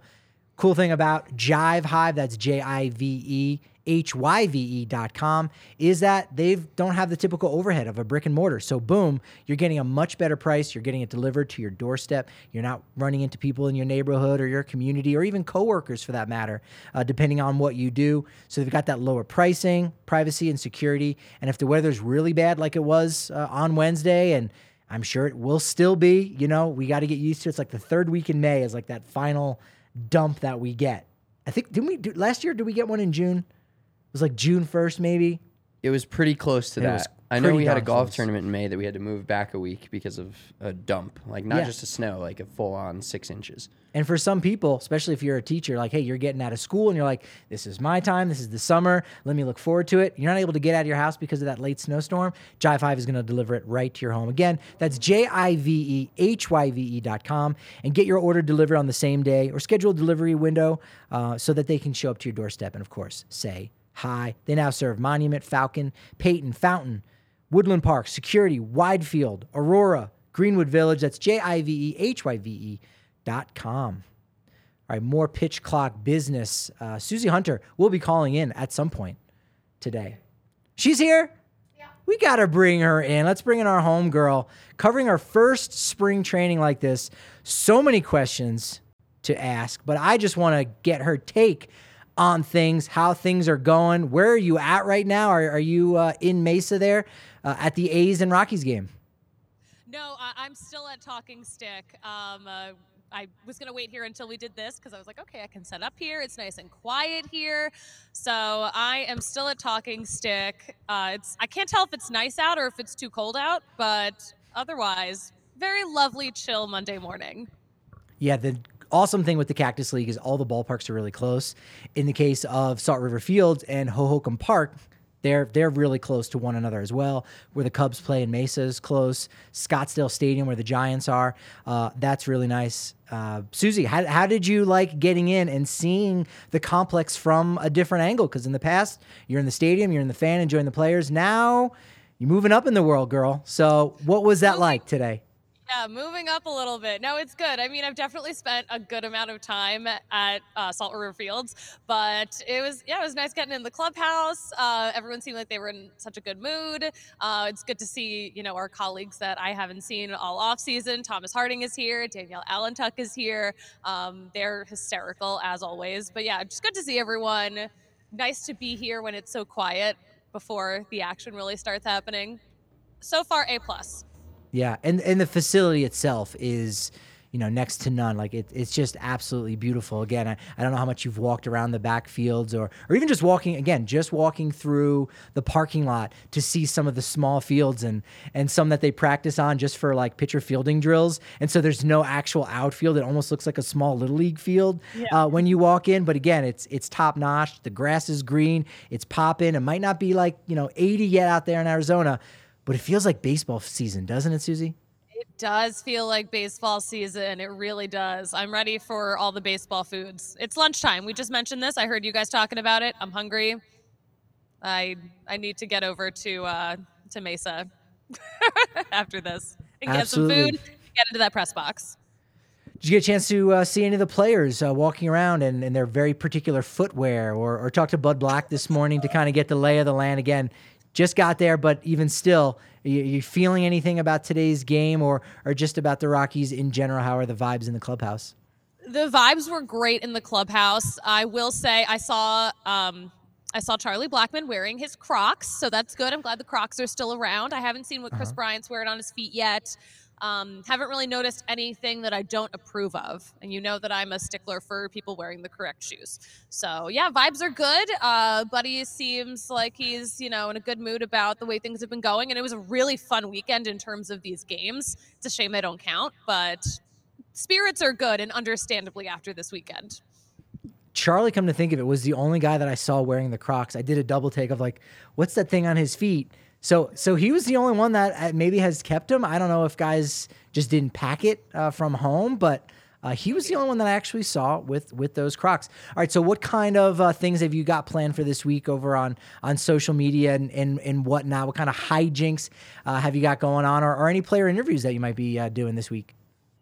Cool thing about Jive Hive, that's J I V E H Y V E dot com, is that they don't have the typical overhead of a brick and mortar. So, boom, you're getting a much better price. You're getting it delivered to your doorstep. You're not running into people in your neighborhood or your community or even coworkers for that matter, uh, depending on what you do. So, they've got that lower pricing, privacy, and security. And if the weather's really bad, like it was uh, on Wednesday, and I'm sure it will still be, you know, we got to get used to it. It's like the third week in May is like that final dump that we get. I think didn't we do last year? Did we get one in June? It was like June first, maybe. It was pretty close to It was that. I know we had a golf close. tournament in May that we had to move back a week because of a dump, like not Yeah. just a snow, like a full on six inches. And for some people, especially if you're a teacher, like, hey, you're getting out of school and you're like, this is my time. This is the summer. Let me look forward to it. You're not able to get out of your house because of that late snowstorm. Jive Hive is going to deliver it right to your home. Again, that's J I V E H Y V E dot com and get your order delivered on the same day or schedule a delivery window uh, so that they can show up to your doorstep and, of course, say hi. They now serve Monument, Falcon, Peyton, Fountain, Woodland Park, Security, Widefield, Aurora, Greenwood Village. That's J I V E H Y V E dot com. All right, more pitch clock business. Uh, Susie Hunter will be calling in at some point today. She's here. We got to bring her in. Let's bring in our home girl, covering our first spring training like this. So many questions to ask, but I just want to get her take on things, how things are going. Where are you at right now? Are, are you uh, in Mesa there uh, at the A's and Rockies game? No, I, I'm still at Talking Stick. Um, uh, I was gonna wait here until we did this because I was like, okay, I can set up here. It's nice and quiet here. So I am still at Talking Stick. Uh, it's I can't tell if it's nice out or if it's too cold out, but otherwise, very lovely, chill Monday morning. Yeah, the awesome thing with the Cactus League is all the ballparks are really close. In the case of Salt River Fields and Hohokam Park, they're they're really close to one another as well. Where the Cubs play in Mesa is close. Scottsdale Stadium, where the Giants are, uh, that's really nice. Uh, Susie, how, how did you like getting in and seeing the complex from a different angle? Because in the past, you're in the stadium, you're in the fan, enjoying the players. Now you're moving up in the world, girl. So what was that like today? Yeah, moving up a little bit. No, it's good. I mean, I've definitely spent a good amount of time at uh, Salt River Fields, but it was yeah, it was nice getting in the clubhouse. Uh, everyone seemed like they were in such a good mood. Uh, it's good to see you know our colleagues that I haven't seen all off season. Thomas Harding is here. Danielle Allentuck is here. Um, they're hysterical as always. But yeah, just good to see everyone. Nice to be here when it's so quiet before the action really starts happening. So far, a plus. Yeah, and and the facility itself is, you know, next to none. Like it, it's just absolutely beautiful. Again, I, I don't know how much you've walked around the backfields or or even just walking again, just walking through the parking lot to see some of the small fields and and some that they practice on just for like pitcher fielding drills. And so there's no actual outfield. It almost looks like a small little league field uh, when you walk in. But again, it's it's top notch. The grass is green. It's popping. It might not be like you know 80 yet out there in Arizona but it feels like baseball season, doesn't it, Susie? It does feel like baseball season. It really does. I'm ready for all the baseball foods. It's lunchtime. We just mentioned this. I heard you guys talking about it. I'm hungry. I I need to get over to uh, to Mesa after this and get Absolutely. some food. Get into that press box. Did you get a chance to uh, see any of the players uh, walking around in, in their very particular footwear, or, or talk to Bud Black this morning to kind of get the lay of the land again? Just got there, but even still, are you feeling anything about today's game, or or just about the Rockies in general? How are the vibes in the clubhouse? The vibes were great in the clubhouse. I will say I saw um, I saw Charlie Blackmon wearing his Crocs, so that's good. I'm glad the Crocs are still around. I haven't seen what Kris Bryant's wearing on his feet yet. Um, haven't really noticed anything that I don't approve of, and you know that I'm a stickler for people wearing the correct shoes. So yeah, vibes are good. Uh, Buddy seems like he's you know in a good mood about the way things have been going, and it was a really fun weekend in terms of these games. It's a shame they don't count, but spirits are good, and understandably after this weekend. Charlie, come to think of it, was the only guy that I saw wearing the Crocs. I did a double take of like, what's that thing on his feet? So, so he was the only one that uh, maybe has kept him. I don't know if guys just didn't pack it uh, from home, but uh, he was the only one that I actually saw with with those Crocs. All right, so what kind of uh, things have you got planned for this week over on on social media and and, and whatnot? What kind of hijinks uh, have you got going on, or, or any player interviews that you might be uh, doing this week?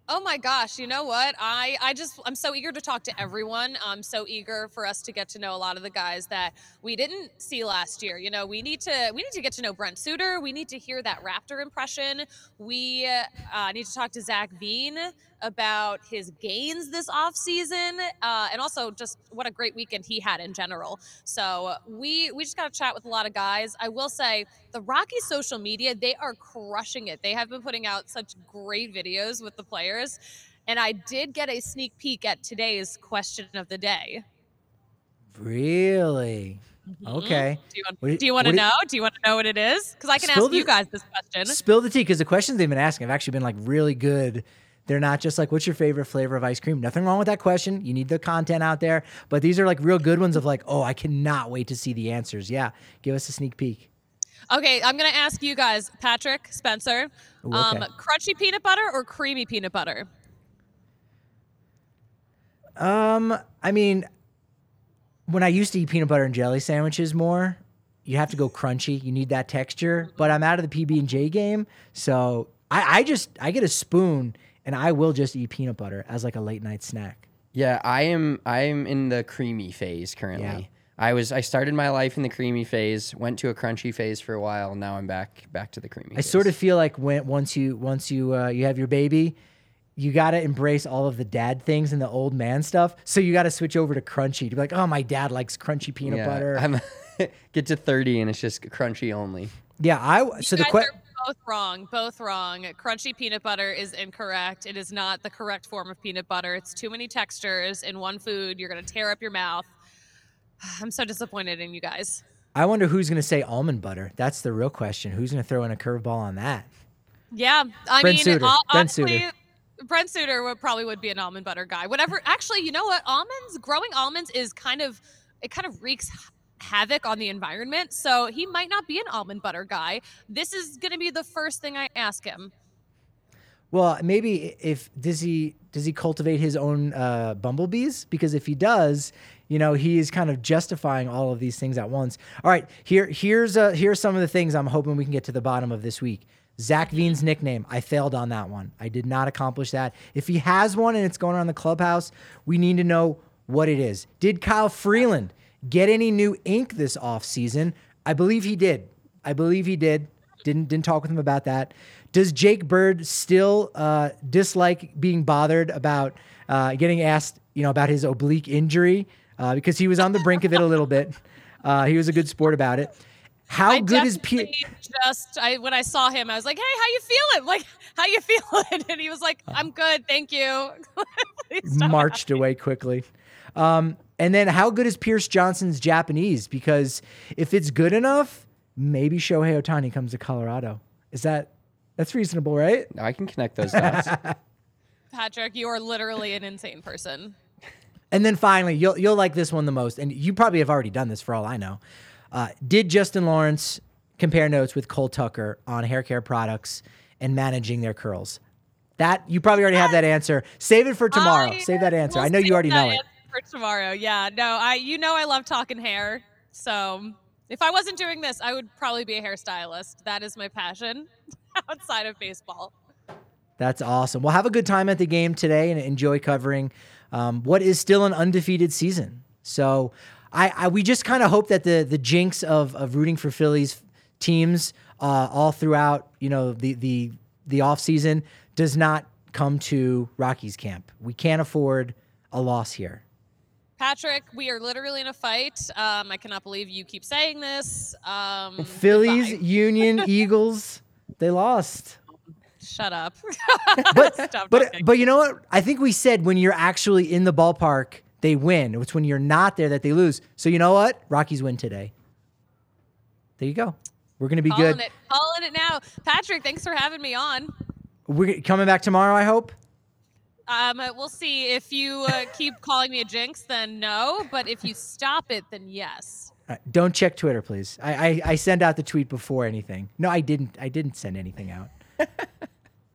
Oh my gosh, you know what? I I just I'm so eager to talk to everyone. I'm so eager for us to get to know a lot of the guys that we didn't see last year. You know, we need to we need to get to know Brent Suter. We need to hear that Raptor impression. We uh, need to talk to Zach Veen about his gains this offseason uh, and also just what a great weekend he had in general. So we we just got to chat with a lot of guys. I will say the Rockies social media, they are crushing it. They have been putting out such great videos with the players. And I did get a sneak peek at today's question of the day. Really? Okay. Do you want, do- you want to know? Do you want to know what it is? Because I can ask you guys this question. Spill the tea because the questions they've been asking have actually been like really good. They're not just like, what's your favorite flavor of ice cream? Nothing wrong with that question. You need the content out there. But these are like real good ones of like, oh, I cannot wait to see the answers. Yeah. Give us a sneak peek. Okay, I'm gonna ask you guys, Patrick, Spencer, Ooh, um, crunchy peanut butter or creamy peanut butter? Um, I mean, when I used to eat peanut butter and jelly sandwiches more, you have to go crunchy. You need that texture. But I'm out of the PB and J game, so I, I just I get a spoon and I will just eat peanut butter as like a late night snack. Yeah, I am. I am in the creamy phase currently. Yeah. I was. I started my life in the creamy phase. Went to a crunchy phase for a while. Now I'm back. Back to the creamy. I sort of feel like when once you once you uh, you have your baby, you got to embrace all of the dad things and the old man stuff. So you got to switch over to crunchy to be like, oh, my dad likes crunchy peanut yeah, butter. I'm get to 30 and it's just crunchy only. yeah, I so the you guys question. Both wrong. Both wrong. Crunchy peanut butter is incorrect. It is not the correct form of peanut butter. It's too many textures in one food. You're gonna tear up your mouth. I'm so disappointed in you guys. I wonder who's going to say almond butter. That's the real question. Who's going to throw in a curveball on that? Yeah, I Brent mean, Suter. hon- Brent Suter. honestly, Brent Suter would probably would be an almond butter guy. Whatever. Actually, you know what? Almonds, growing almonds is kind of it kind of wreaks havoc on the environment. So he might not be an almond butter guy. This is going to be the first thing I ask him. Well, maybe if does he does he cultivate his own uh, bumblebees? Because if he does, you know, he is kind of justifying all of these things at once. All right, here here's uh, here's some of the things I'm hoping we can get to the bottom of this week. Zach Veen's nickname. I failed on that one. I did not accomplish that. If he has one and it's going on the clubhouse, we need to know what it is. Did Kyle Freeland get any new ink this off season? I believe he did. I believe he did. Didn't didn't talk with him about that. Does Jake Bird still uh, dislike being bothered about uh, getting asked, you know, about his oblique injury uh, because he was on the brink of it a little bit. Uh, he was a good sport about it. How I good is Pierre? Just I when I saw him, I was like, "Hey, how you feeling? Like, how you feeling?" And he was like, "I'm good, thank you." Marched away quickly. Um, and then, how good is Pierce Johnson's Japanese? Because if it's good enough, maybe Shohei Ohtani comes to Colorado. Is that that's reasonable, right? I can connect those dots. Patrick, you are literally an insane person. And then finally, you'll you'll like this one the most, and you probably have already done this for all I know. Uh, did Justin Lawrence compare notes with Cole Tucker on hair care products and managing their curls? That you probably already have that answer. Save it for tomorrow. I Save that answer. I know you already that know it. For tomorrow, yeah. No, I you know I love talking hair. So if I wasn't doing this, I would probably be a hairstylist. That is my passion outside of baseball. That's awesome. Well, have a good time at the game today and enjoy covering um, what is still an undefeated season. So, I, I we just kind of hope that the the jinx of of rooting for Phillies teams uh, all throughout you know the the the off season does not come to Rockies camp. We can't afford a loss here. Patrick, we are literally in a fight. Um, I cannot believe you keep saying this. Um, Phillies, goodbye. Union, Eagles, they lost. Shut up. But Stop but but you know what? I think we said when you're actually in the ballpark, they win. It's when you're not there that they lose. So you know what? Rockies win today. There you go. We're gonna be calling good. it, calling it now. Patrick, thanks for having me on. We're coming back tomorrow. I hope. Um, uh, we'll see if you uh, keep calling me a jinx. Then no, but if you stop it, then yes. All right, don't check Twitter, please. I, I I send out the tweet before anything. No, I didn't. I didn't send anything out.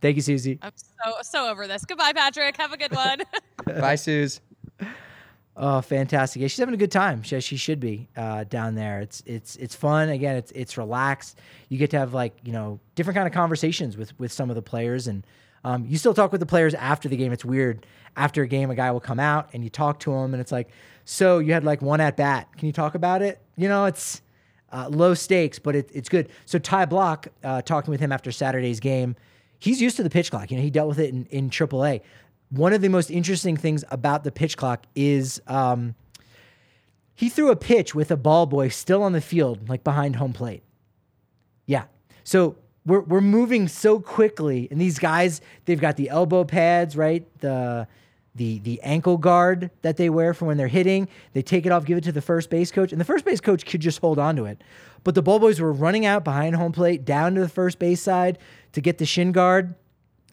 Thank you, Susie. I'm so so over this. Goodbye, Patrick. Have a good one. Bye, Suze. Oh, fantastic! Yeah, she's having a good time. She, she should be uh, down there. It's it's it's fun. Again, it's it's relaxed. You get to have like you know different kind of conversations with with some of the players, and um, you still talk with the players after the game. It's weird. After a game, a guy will come out and you talk to him, and it's like, so you had like one at bat. Can you talk about it? You know, it's uh, low stakes, but it, it's good. So Ty Blach, uh, talking with him after Saturday's game, he's used to the pitch clock. You know, he dealt with it in, in AAA. One of the most interesting things about the pitch clock is um, he threw a pitch with a ball boy still on the field, like behind home plate. Yeah. So we're, we're moving so quickly, and these guys, they've got the elbow pads, right? The the the ankle guard that they wear for when they're hitting. They take it off, give it to the first base coach, and the first base coach could just hold on to it. But the ball boys were running out behind home plate, down to the first base side to get the shin guard,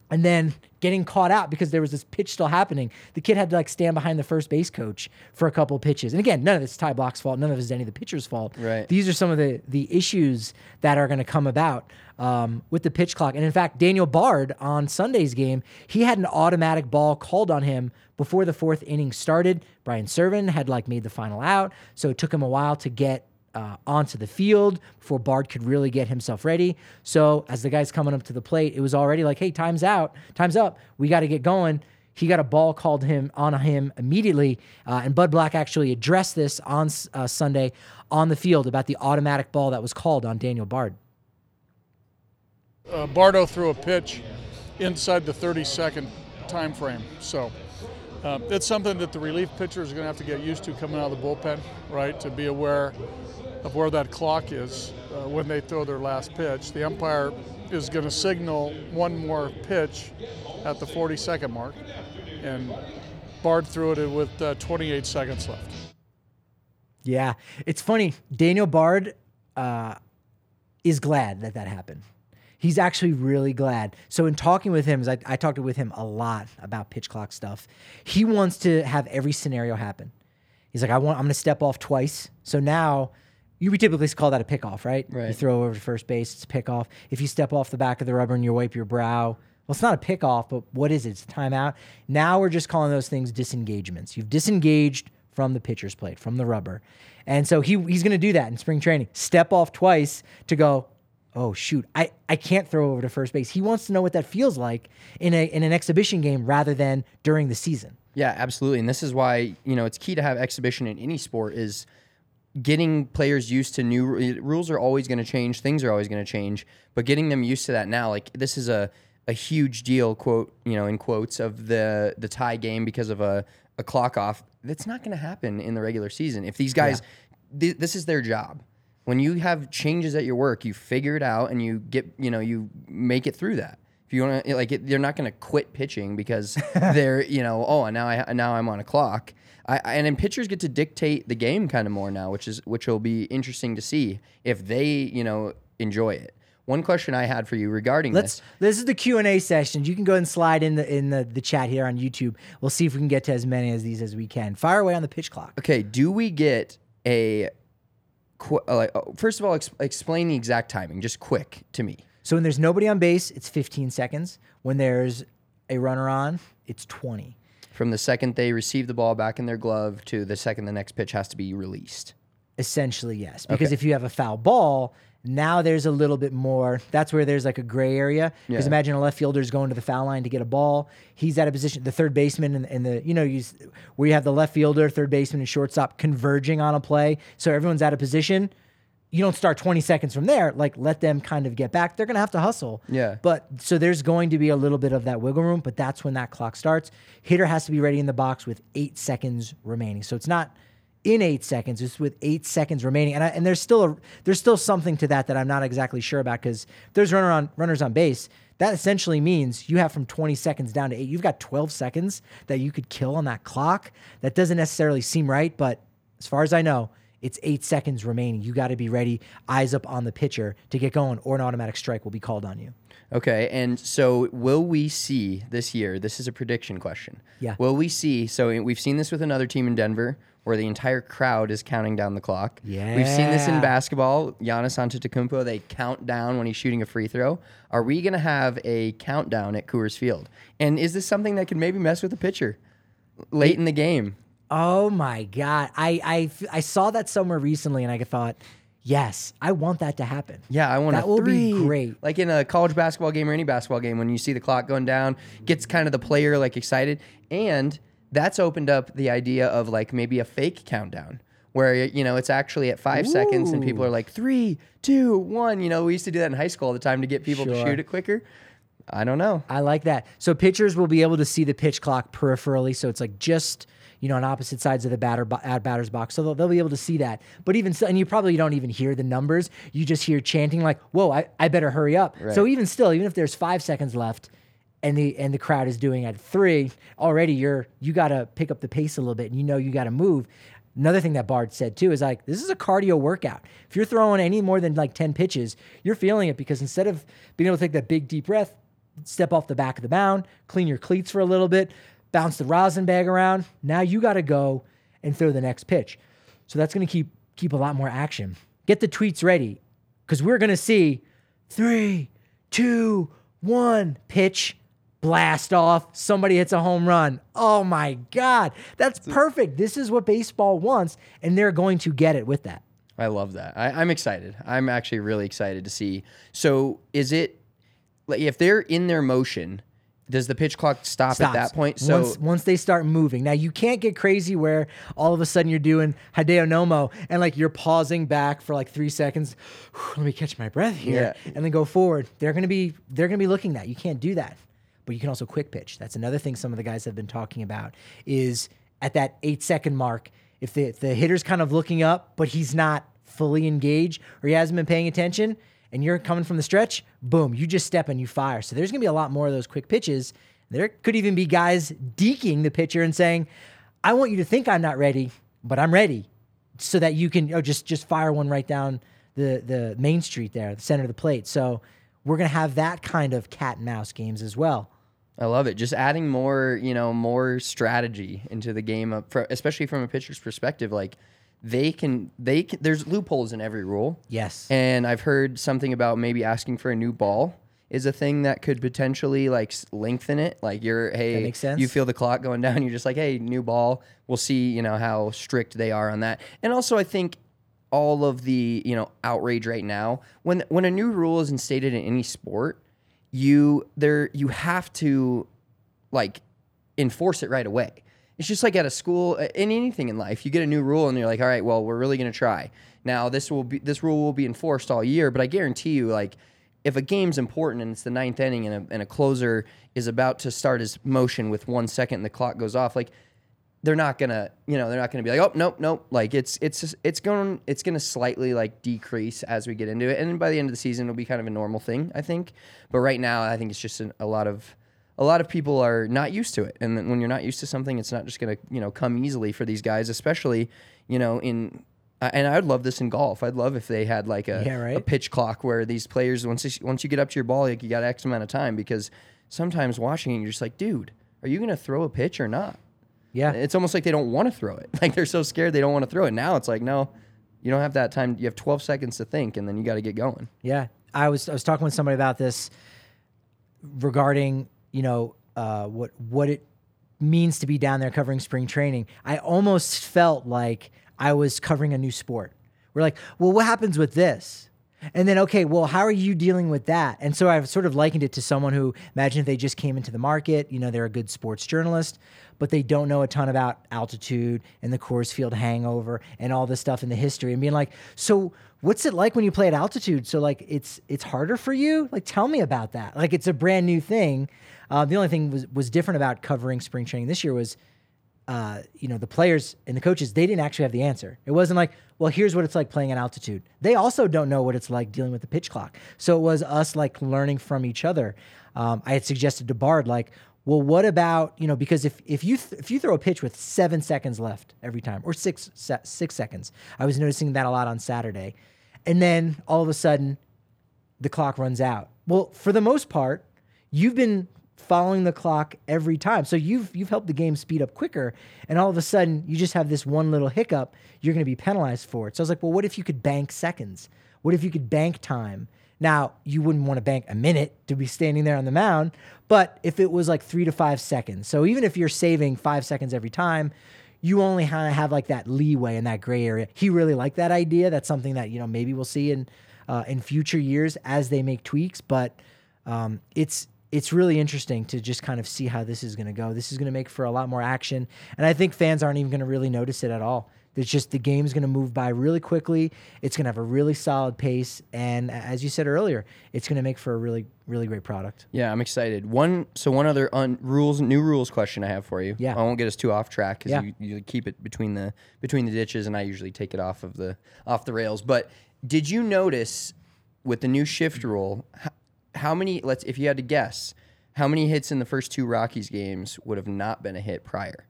and then getting caught out because there was this pitch still happening. The kid had to like stand behind the first base coach for a couple of pitches. And again, none of this is Ty Blach's fault. None of this is any of the pitcher's fault. Right. These are some of the the issues that are going to come about um, with the pitch clock. And in fact, Daniel Bard on Sunday's game, he had an automatic ball called on him before the fourth inning started. Brian Serven had like made the final out, so it took him a while to get uh, onto the field before Bard could really get himself ready. So as the guy's coming up to the plate, it was already like, "Hey, time's out, time's up. We got to get going." He got a ball called him on him immediately, uh, and Bud Black actually addressed this on uh, Sunday on the field about the automatic ball that was called on Daniel Bard. uh, Bardo threw a pitch inside the 30 second time frame. So uh, it's something that the relief pitcher is going to have to get used to coming out of the bullpen, right? To be aware of where that clock is uh, when they throw their last pitch. The umpire is going to signal one more pitch at the 40 second mark, and Bard threw it with uh, 28 seconds left. Yeah, it's funny. Daniel Bard uh, is glad that that happened. He's actually really glad. So in talking with him, I, I talked with him a lot about pitch clock stuff. He wants to have every scenario happen. He's like, I want. I'm going to step off twice. So now, you would typically call that a pickoff, right? You throw over to first base, it's a pickoff. If you step off the back of the rubber and you wipe your brow, well, it's not a pickoff, but what is it? It's a timeout. Now we're just calling those things disengagements. You've disengaged from the pitcher's plate, from the rubber, and so he he's going to do that in spring training. Step off twice to go. Oh shoot, I, I can't throw over to first base. He wants to know what that feels like in a in an exhibition game rather than during the season. Yeah, absolutely. And this is why, you know, it's key to have exhibition in any sport is getting players used to new rules are always going to change, things are always going to change, but getting them used to that now, like this is a a huge deal quote, you know, in quotes of the the tie game because of a a clock off. That's not going to happen in the regular season. If these guys th- this is their job. When you have changes at your work, you figure it out and you get, you know, you make it through that. If you want to, like, it, they're not going to quit pitching because they're, you know, oh, now I now I'm on a clock. I, I- and then pitchers get to dictate the game kind of more now, which is which will be interesting to see if they, you know, enjoy it. One question I had for you regarding Let's. this. This is the Q and A session. You can go and slide in the in the, the chat here on YouTube. We'll see if we can get to as many as these as we can. Fire away on the pitch clock. Okay, do we get a qu- uh, like, first of all ex- explain the exact timing, just quick to me. So when there's nobody on base, it's 15 seconds. When there's a runner on, it's 20. From the second they receive the ball back in their glove to the second the next pitch has to be released. Essentially, yes. Because Okay. if you have a foul ball, now there's a little bit more. That's where there's like a gray area. Because Yeah. imagine a left fielder is going to the foul line to get a ball. He's at a position, the third baseman and, and the, you know, you, where you have the left fielder, third baseman, and shortstop converging on a play. So everyone's out of position. You don't start 20 seconds from there. Like, let them kind of get back. They're going to have to hustle. Yeah. But so there's going to be a little bit of that wiggle room, but that's when that clock starts. Hitter has to be ready in the box with eight seconds remaining. So it's not in eight seconds; it's with eight seconds remaining. And I, and there's still a there's still something to that that I'm not exactly sure about because there's runner on runners on base. That essentially means you have from 20 seconds down to eight. You've got 12 seconds that you could kill on that clock. That doesn't necessarily seem right, but as far as I know, it's eight seconds remaining. You got to be ready, eyes up on the pitcher to get going, or an automatic strike will be called on you. Okay, and so will we see this year? This is a prediction question. Yeah. Will we see? So we've seen this with another team in Denver, where the entire crowd is counting down the clock. Yeah. We've seen this in basketball. Giannis Antetokounmpo, they count down when he's shooting a free throw. Are we going to have a countdown at Coors Field? And is this something that could maybe mess with the pitcher late in the game? Oh my god, I I I saw that somewhere recently, and I thought, yes, I want that to happen. Yeah, I want that will three. be great. Like in a college basketball game or any basketball game, when you see the clock going down, gets kind of the player like excited, and that's opened up the idea of like maybe a fake countdown where you know it's actually at five seconds and people are like three, two, one. You know, we used to do that in high school all the time to get people to shoot it quicker. I don't know. I like that. So pitchers will be able to see the pitch clock peripherally, so it's like just you know on opposite sides of the batter bo- at batter's box, so they'll, they'll be able to see that. But even still, and you probably don't even hear the numbers. You just hear chanting like, "Whoa, I, I better hurry up." So even still, even if there's five seconds left. And the and the crowd is doing at three already. You're you got to pick up the pace a little bit, and you know you got to move. Another thing that Bard said too is like this is a cardio workout. If you're throwing any more than like ten pitches, you're feeling it because instead of being able to take that big deep breath, step off the back of the mound, clean your cleats for a little bit, bounce the rosin bag around. Now you got to go and throw the next pitch. So that's going to keep keep a lot more action. Get the tweets ready because we're going to see three, two, one, pitch, blast off. Somebody hits a home run. Oh my God, that's perfect. This is what baseball wants, and they're going to get it with that. I love that. I, I'm excited. I'm actually really excited to see. So is it like if they're in their motion? Does the pitch clock stop at that point? So once once they start moving, now you can't get crazy where all of a sudden you're doing Hideo Nomo and like you're pausing back for like three seconds. Let me catch my breath here, and then go forward. They're gonna be they're gonna be looking that you can't do that, but you can also quick pitch. That's another thing some of the guys have been talking about is at that eight second mark. If the if the hitter's kind of looking up, but he's not fully engaged or he hasn't been paying attention, and you're coming from the stretch, boom, you just step and you fire. So there's going to be a lot more of those quick pitches. There could even be guys deking the pitcher and saying, "I want you to think I'm not ready, but I'm ready," so that you can oh, just just fire one right down the the main street there, the center of the plate. So we're going to have that kind of cat and mouse games as well. I love it. Just adding more, you know, more strategy into the game, especially from a pitcher's perspective. Like they can, they can. There's loopholes in every rule. Yes. And I've heard something about maybe asking for a new ball is a thing that could potentially like lengthen it. Like you're, hey, you feel the clock going down. You're just like, hey, new ball. We'll see, you know, how strict they are on that. And also, I think all of the you know outrage right now when when a new rule is instated in any sport, you there you have to like enforce it right away. It's just like at a school, in anything in life, you get a new rule and you're like, all right, well, we're really going to try. Now this will be this rule will be enforced all year, but I guarantee you, like, if a game's important and it's the ninth inning and a, and a closer is about to start his motion with one second and the clock goes off, like they're not gonna, you know, they're not gonna be like, oh, nope, nope. Like it's it's it's going it's gonna slightly like decrease as we get into it, and by the end of the season, it'll be kind of a normal thing, I think. But right now, I think it's just an, a lot of a lot of people are not used to it, and then when you're not used to something, it's not just gonna you know come easily for these guys, especially you know in. And I'd love this in golf. I'd love if they had like a, Yeah, right. a pitch clock where these players once you- once you get up to your ball, like you got X amount of time because sometimes watching it, you're just like, dude, are you gonna throw a pitch or not? Yeah. It's almost like they don't want to throw it. Like they're so scared they don't want to throw it. Now it's like, no, you don't have that time. You have 12 seconds to think, and then you got to get going. Yeah, I was I was talking with somebody about this regarding you know uh, what what it means to be down there covering spring training. I almost felt like I was covering a new sport. We're like, well, what happens with this? And then, okay, well, how are you dealing with that? And so I've sort of likened it to someone who, imagine if they just came into the market, you know, they're a good sports journalist, but they don't know a ton about altitude and the Coors Field hangover and all this stuff in the history and being like, so what's it like when you play at altitude? So like, it's it's harder for you. Like, tell me about that. Like, it's a brand new thing. Uh, the only thing was was different about covering spring training this year was uh, you know, the players and the coaches, they didn't actually have the answer. It wasn't like, well, here's what it's like playing at altitude. They also don't know what it's like dealing with the pitch clock. So it was us like learning from each other. Um, I had suggested to Bard, like, well, what about you know, because if if you th- if you throw a pitch with seven seconds left every time, or six se- six seconds, I was noticing that a lot on Saturday, and then all of a sudden, the clock runs out. Well, for the most part, you've been following the clock every time. So you've you've helped the game speed up quicker and all of a sudden you just have this one little hiccup, you're going to be penalized for it. So I was like, "Well, what if you could bank seconds? What if you could bank time?" Now, you wouldn't want to bank a minute to be standing there on the mound, but if it was like 3 to 5 seconds. So even if you're saving 5 seconds every time, you only have like that leeway in that gray area. He really liked that idea. That's something that you know maybe we'll see in uh, in future years as they make tweaks. But um, it's it's really interesting to just kind of see how this is going to go. This is going to make for a lot more action, and I think fans aren't even going to really notice it at all. It's just the game's going to move by really quickly. It's going to have a really solid pace, and as you said earlier, it's going to make for a really really great product. Yeah, I'm excited. One, so one other un, rules, new rules question I have for you. Yeah. I won't get us too off track because Yeah. you, you keep it between the between the ditches, and I usually take it off of the off the rails. But did you notice with the new shift rule, how, many? Let's if you had to guess, how many hits in the first two Rockies games would have not been a hit prior?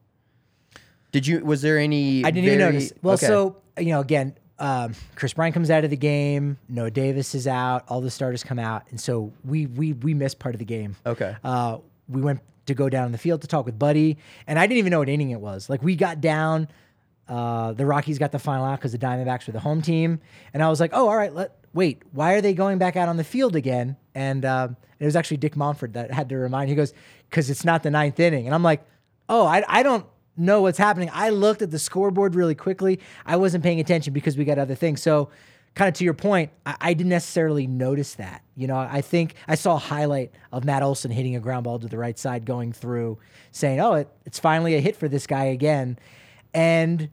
Did you? Was there any? I didn't even notice. Well, okay. so you know, again, um, Kris Bryant comes out of the game. Noah Davis is out. All the starters come out, and so we we we missed part of the game. Okay. Uh, we went to go down in the field to talk with Buddy, and I didn't even know what inning it was. Like we got down. Uh, the Rockies got the final out because the Diamondbacks were the home team, and I was like, "Oh, all right. Let wait. Why are they going back out on the field again?" And uh, it was actually Dick Monfort that had to remind. He goes, "Because it's not the ninth inning," and I'm like, "Oh, I, I don't know what's happening." I looked at the scoreboard really quickly. I wasn't paying attention because we got other things. So, kind of to your point, I, I didn't necessarily notice that. You know, I think I saw a highlight of Matt Olson hitting a ground ball to the right side, going through, saying, "Oh, it, it's finally a hit for this guy again." And,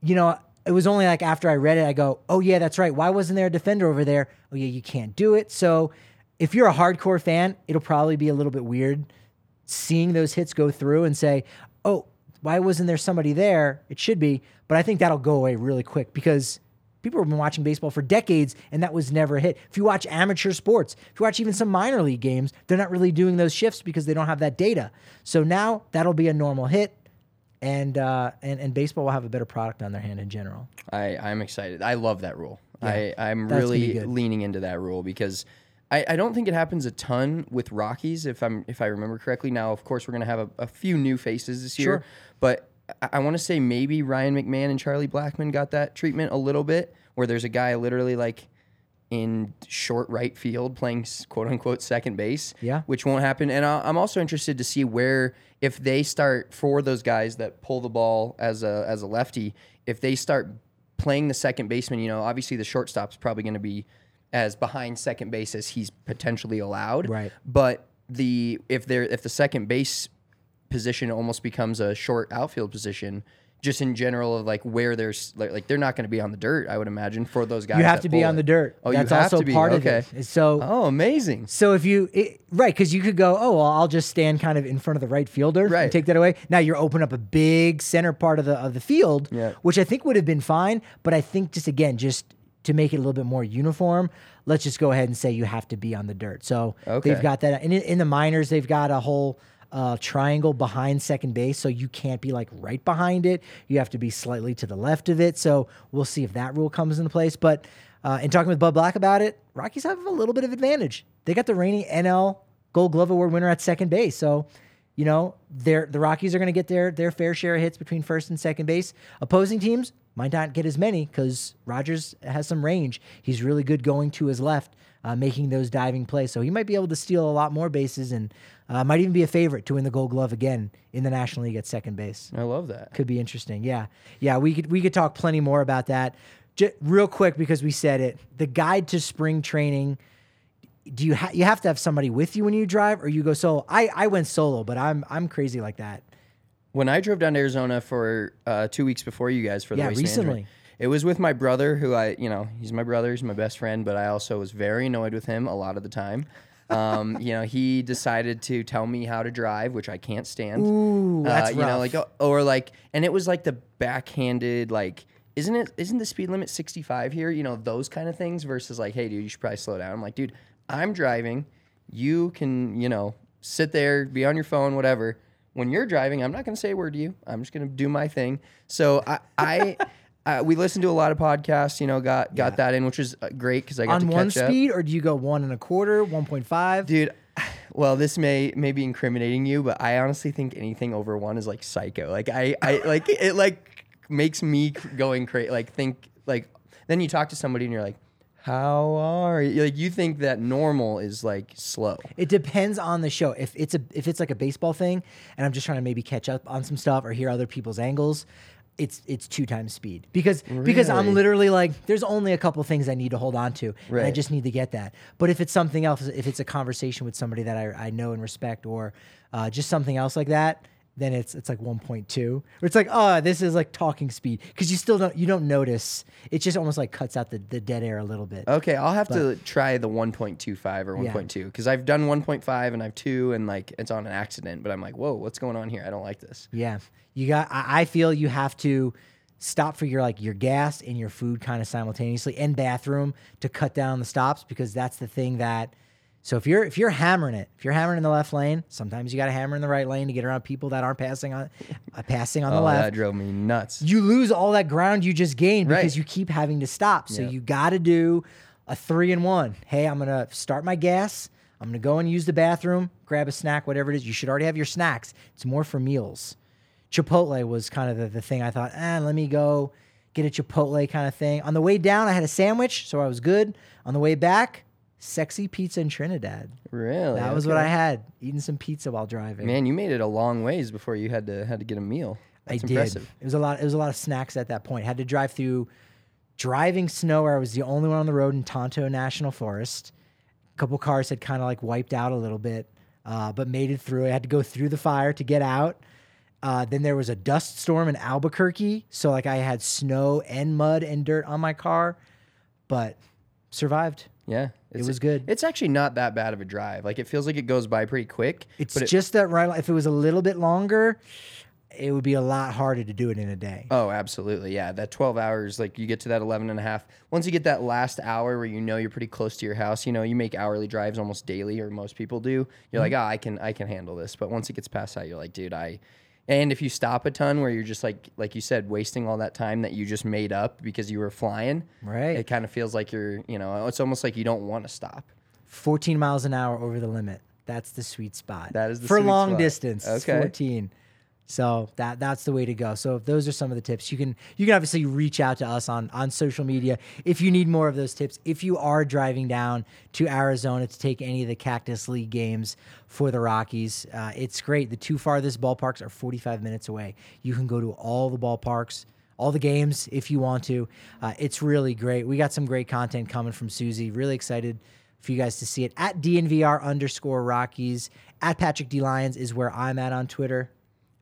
you know, it was only like after I read it, I go, oh, yeah, that's right. Why wasn't there a defender over there? Oh, yeah, you can't do it. So if you're a hardcore fan, it'll probably be a little bit weird seeing those hits go through and say, oh, why wasn't there somebody there? It should be. But I think that'll go away really quick because people have been watching baseball for decades and that was never a hit. If you watch amateur sports, if you watch even some minor league games, they're not really doing those shifts because they don't have that data. So now that'll be a normal hit and uh, and and baseball will have a better product on their hand in general. I, I'm excited. I love that rule. I, I'm that's gonna be really leaning into that rule because I, I don't think it happens a ton with Rockies, if I'm if I remember correctly. Now, of course, we're gonna have a, a few new faces this year, Sure. but I, I want to say maybe Ryan McMahon and Charlie Blackmon got that treatment a little bit, where there's a guy literally like in short right field playing quote unquote second base. Yeah. which won't happen. And I- I'm also interested to see where if they start for those guys that pull the ball as a as a lefty, if they start playing the second baseman, you know, obviously the shortstop's probably going to be as behind second base as he's potentially allowed. Right. But the if they're if the second base position almost becomes a short outfield position. Just in general, of like where there's like, like they're not going to be on the dirt, I would imagine for those guys. You have to be on it. the dirt. Oh, That's you have also to be. part okay. of it. So Oh, amazing. So if you it, right, because you could go, oh well, I'll just stand kind of in front of the right fielder Right. and take that away. Now you're opening up a big center part of the of the field, Yeah. which I think would have been fine. But I think just again, just to make it a little bit more uniform, let's just go ahead and say you have to be on the dirt. So Okay. they've got that. And in, in the minors, they've got a whole. Uh, triangle behind second base, so you can't be like right behind it. You have to be slightly to the left of it. So we'll see if that rule comes into place. But uh, in talking with Bud Black about it, Rockies have a little bit of advantage. They got the reigning NL Gold Glove Award winner at second base, so you know the Rockies are going to get their their fair share of hits between first and second base. Opposing teams might not get as many because Rogers has some range. He's really good going to his left, uh, making those diving plays. So he might be able to steal a lot more bases and uh, might even be a favorite to win the Gold Glove again in the National League at second base. I love that. Could be interesting. Yeah. Yeah, we could we could talk plenty more about that. Just real quick because we said it. The guide to spring training do you ha- you have to have somebody with you when you drive or you go solo? I I went solo, but I'm I'm crazy like that. when I drove down to Arizona for uh, two weeks before you guys for the Yeah, waste management, recently. it was with my brother, who I, you know, he's my brother, he's my best friend, but I also was very annoyed with him a lot of the time. Um, you know, he decided to tell me how to drive, which I can't stand. Ooh, that's uh, you know, like oh, or like, and it was like the backhanded, like, isn't it? Isn't the speed limit sixty five here? You know, those kind of things versus like, hey, dude, you should probably slow down. I'm like, dude, I'm driving. You can, you know, sit there, be on your phone, whatever. When you're driving, I'm not going to say a word to you. I'm just going to do my thing. So I, I, we listened to a lot of podcasts. You know, got got that in, which was uh, great because I got On to one catch up. speed or do you go one and a quarter, one point five? Dude, well, this may may be incriminating you, but I honestly think anything over one is like psycho. Like I, I like it like makes me cr- going crazy. Like think like then you talk to somebody and you're like, how are you? Like you think that normal is like slow. It depends on the show. If it's a if it's like a baseball thing, and I'm just trying to maybe catch up on some stuff or hear other people's angles, it's it's two times speed because because I'm literally like there's only a couple things I need to hold on to, and I just need to get that. But if it's something else, if it's a conversation with somebody that I, I know and respect, or uh, just something else like that. Then it's it's like 1.2, or it's like oh this is like talking speed because you still don't you don't notice it just almost like cuts out the, the dead air a little bit. Okay, I'll have to try the 1.25 or Yeah. 1.2 because I've done 1.5 and I've two and like it's on an accident, but I'm like, whoa, what's going on here? I don't like this. Yeah, you got. I I feel you have to stop for your like your gas and your food kind of simultaneously, and bathroom to cut down the stops because that's the thing that. So if you're if you're hammering it, if you're hammering in the left lane, sometimes you got to hammer in the right lane to get around people that aren't passing on, uh, passing on the Oh, left. that drove me nuts. you lose all that ground you just gained because Right. you keep having to stop. So Yeah. you got to do a three and one. Hey, I'm gonna start my gas. I'm gonna go and use the bathroom, grab a snack, whatever it is. You should already have your snacks. It's more for meals. Chipotle was kind of the, the thing I thought, eh, let me go get a Chipotle kind of thing. On the way down, I had a sandwich, so I was good. On the way back, sexy pizza in Trinidad. Really? That was what I had, eating some pizza while driving. Man, you made it a long ways before you had to had to get a meal. That's I impressive. did. It was a lot. It was a lot of snacks at that point. Had to drive through driving snow. Where I was the only one on the road in Tonto National Forest. A couple cars had kind of like wiped out a little bit, uh, but made it through. I had to go through the fire to get out. Uh, then there was a dust storm in Albuquerque, so like I had snow and mud and dirt on my car, but survived. Yeah, It was good. It's actually not that bad of a drive. Like it feels like it goes by pretty quick. It's it- just that right. If it was a little bit longer, it would be a lot harder to do it in a day. Oh, absolutely. Yeah. That 12 hours, like you get to that 11 and a half. Once you get that last hour where you know you're pretty close to your house, you know, you make hourly drives almost daily or most people do. You're like, Mm-hmm. oh, I can, I can handle this. But once it gets past that, you're like, dude, I, and if you stop a ton where you're just like, like you said, wasting all that time that you just made up because you were flying, Right. It kind of feels like you're, you know, it's almost like you don't want to stop. 14 miles an hour over the limit. That's the sweet spot. That is the for sweet long spot. distance. Okay. 14. So that that's the way to go. So those are some of the tips, you can you can obviously reach out to us on on social media if you need more of those tips. If you are driving down to Arizona to take any of the Cactus League games for the Rockies, uh, it's great. The two farthest ballparks are 45 minutes away. You can go to all the ballparks. All the games, if you want to, uh, it's really great. We got some great content coming from Susie. Really excited for you guys to see it at DNVR underscore Rockies. At Patrick D Lyons is where I'm at on Twitter.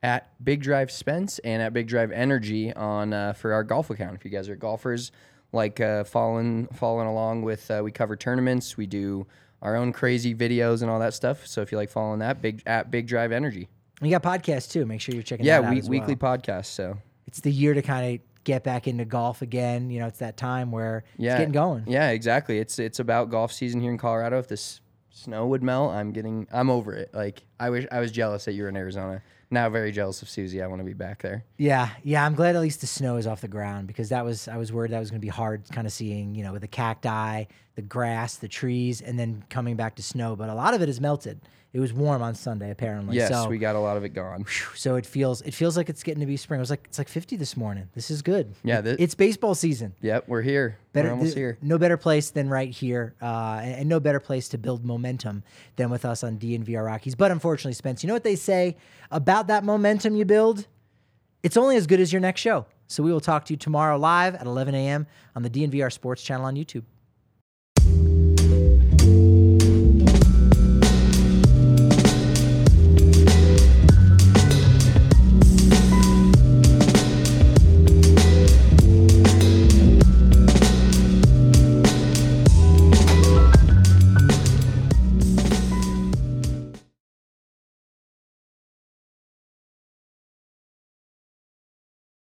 At Big Drive Spence and at Big Drive Energy on uh, for our golf account. If you guys are golfers, like uh, following following along with, uh, we cover tournaments. We do our own crazy videos and all that stuff. So if you like following that, big at Big Drive Energy. We got podcasts too. Make sure you're checking Yeah, that out we, weekly well. podcast. So It's the year to kind of get back into golf again. You know, it's that time where yeah, it's getting going. Yeah, exactly. It's it's about golf season here in Colorado. If this snow would melt, I'm getting I'm over it. Like I wish I was jealous that you were in Arizona. Now very jealous of Susie. I want to be back there. Yeah, yeah. I'm glad at least the snow is off the ground because that was I was worried that was going to be hard, kind of seeing you know with the cacti, the grass, the trees, and then coming back to snow. But a lot of it is melted. It was warm on Sunday apparently. Yes, so, we got a lot of it gone. so it feels it feels like it's getting to be spring. It was like it's like 50 this morning. This is good. Yeah, It- thi- it's baseball season. Yep, we're here. Better, we're almost here. No better place than right here, uh, and, and no better place to build momentum than with us on DNVR Rockies. But unfortunately, Spence, you know what they say about that momentum you build? It's only as good as your next show. So we will talk to you tomorrow live at 11 a.m. on the DNVR Sports channel on YouTube.